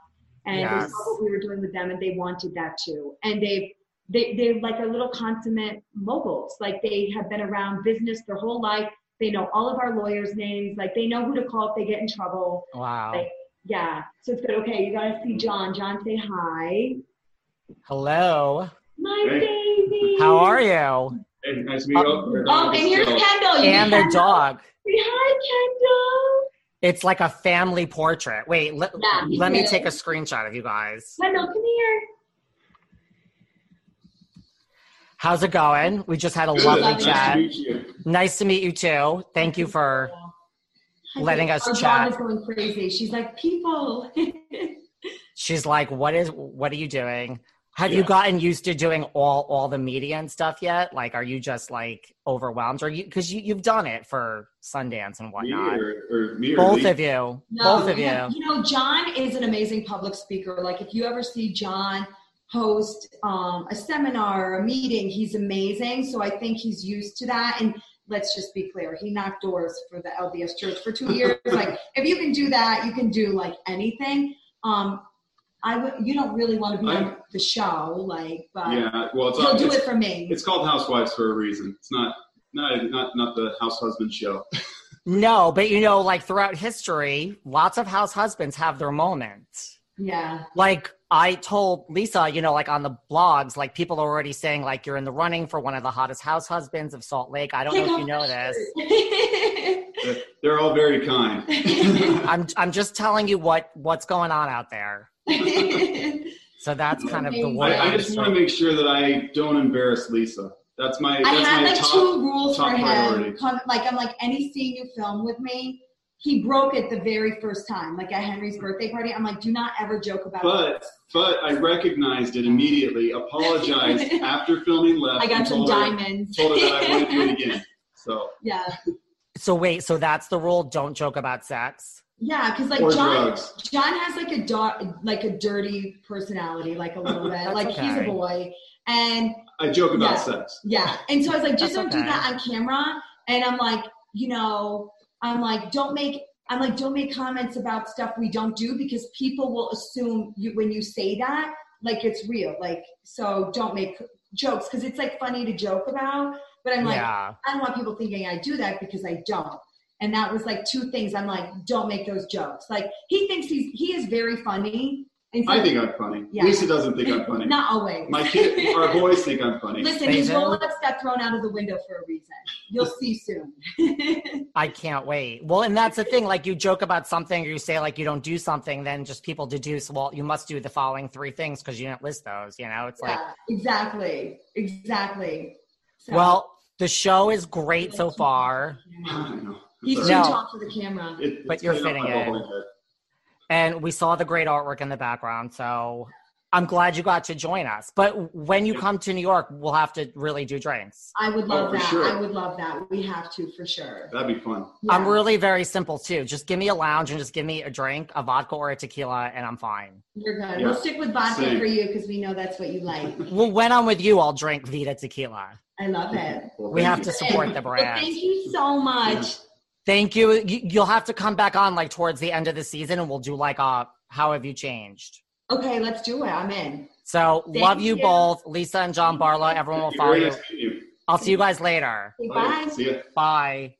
and yes. they saw what we were doing with them, and they wanted that too. And they they they're like a little consummate moguls. Like they have been around business their whole life. They know all of our lawyers' names. Like they know who to call if they get in trouble. Wow. Like, yeah. So it's good. Okay, you gotta see John. John, say hi. Hello. My hey. baby. How are you? Hey, nice to meet uh, you. Oh, oh and here's Kendall. You and the dog. Say hi, Kendall. It's like a family portrait. Wait, let, yeah, let me take a screenshot of you guys. Kendall, come here. How's it going? We just had a lovely chat. Nice to, nice to meet you too. Thank you for letting us Our chat. is going crazy. She's like, people. She's like, what is? What are you doing? Have yeah. you gotten used to doing all all the media and stuff yet? Like, are you just like overwhelmed, or you because you you've done it for Sundance and whatnot? Me or, or me or Both of you. No, Both of you. You know, John is an amazing public speaker. Like, if you ever see John host um, a seminar or a meeting, he's amazing. So I think he's used to that and let's just be clear. He knocked doors for the LDS Church for two years. like, if you can do that, you can do like anything. Um, I would. You don't really want to be I, on the show, like, but yeah. Well, it's, he'll do it for me. It's called Housewives for a reason. It's not not not not the house husband show. no, but you know, like throughout history, lots of house husbands have their moments. Yeah. Like I told Lisa, you know, like on the blogs, like people are already saying like you're in the running for one of the hottest house husbands of Salt Lake. I don't know if you know this. They're all very kind. I'm I'm just telling you what what's going on out there. so that's kind of the way. I, I just want to make sure that I don't embarrass Lisa. That's my. That's I have my like top, two rules for him. Like I'm like any scene you film with me, he broke it the very first time, like at Henry's birthday party. I'm like, do not ever joke about but, it. But I recognized it immediately, apologized after filming left. I got some diamonds. Her, told her that I wouldn't do it again. So yeah. So wait, so that's the rule. Don't joke about sex. Yeah, because like or John, drugs. John has like a do- like a dirty personality, like a little bit. like okay. he's a boy, and I joke about yeah, sex. Yeah, and so I was like, just that's don't okay. do that on camera. And I'm like, you know, I'm like, don't make I'm like, don't make comments about stuff we don't do because people will assume you when you say that, like it's real. Like, so don't make jokes because it's like funny to joke about. But I'm like, yeah. I don't want people thinking I do that because I don't. And that was like two things. I'm like, don't make those jokes. Like he thinks he's he is very funny, so, I think I'm funny. Yeah. Lisa doesn't think I'm funny. Not always. My kid, our boys think I'm funny. Listen, his Rolex got thrown out of the window for a reason. You'll see soon. I can't wait. Well, and that's the thing. Like you joke about something, or you say like you don't do something, then just people deduce, well, you must do the following three things because you didn't list those. You know, it's yeah, like exactly, exactly. So. Well, the show is great so far. He's too no, tall for the camera, it, but you're fitting it and we saw the great artwork in the background. So I'm glad you got to join us. But when you come to New York, we'll have to really do drinks. I would oh, love Oh, that. sure. I would love that. We have to for sure. That'd be fun. I'm really very simple too. Just give me a lounge and just give me a drink, a vodka or a tequila, and I'm fine. You're good. Yeah. We'll stick with vodka Same. for you because we know that's what you like. Well, when I'm with you, I'll drink Vida Tequila. I love it. Well, We have you. to support the Well, brand. thank you so much. Thank you. You- You'll have to come back on like towards the end of the season, and we'll do like a how have you changed. Okay, let's do it. I'm in. So Thank love you, you. both, Lisa and John Barlow. Everyone will follow you. you. I'll see you guys later. Bye. bye. See ya. Bye.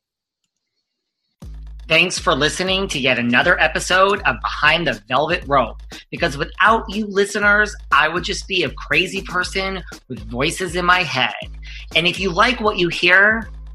Thanks for listening to yet another episode of Behind the Velvet Rope. Because without you listeners, I would just be a crazy person with voices in my head. And if you like what you hear,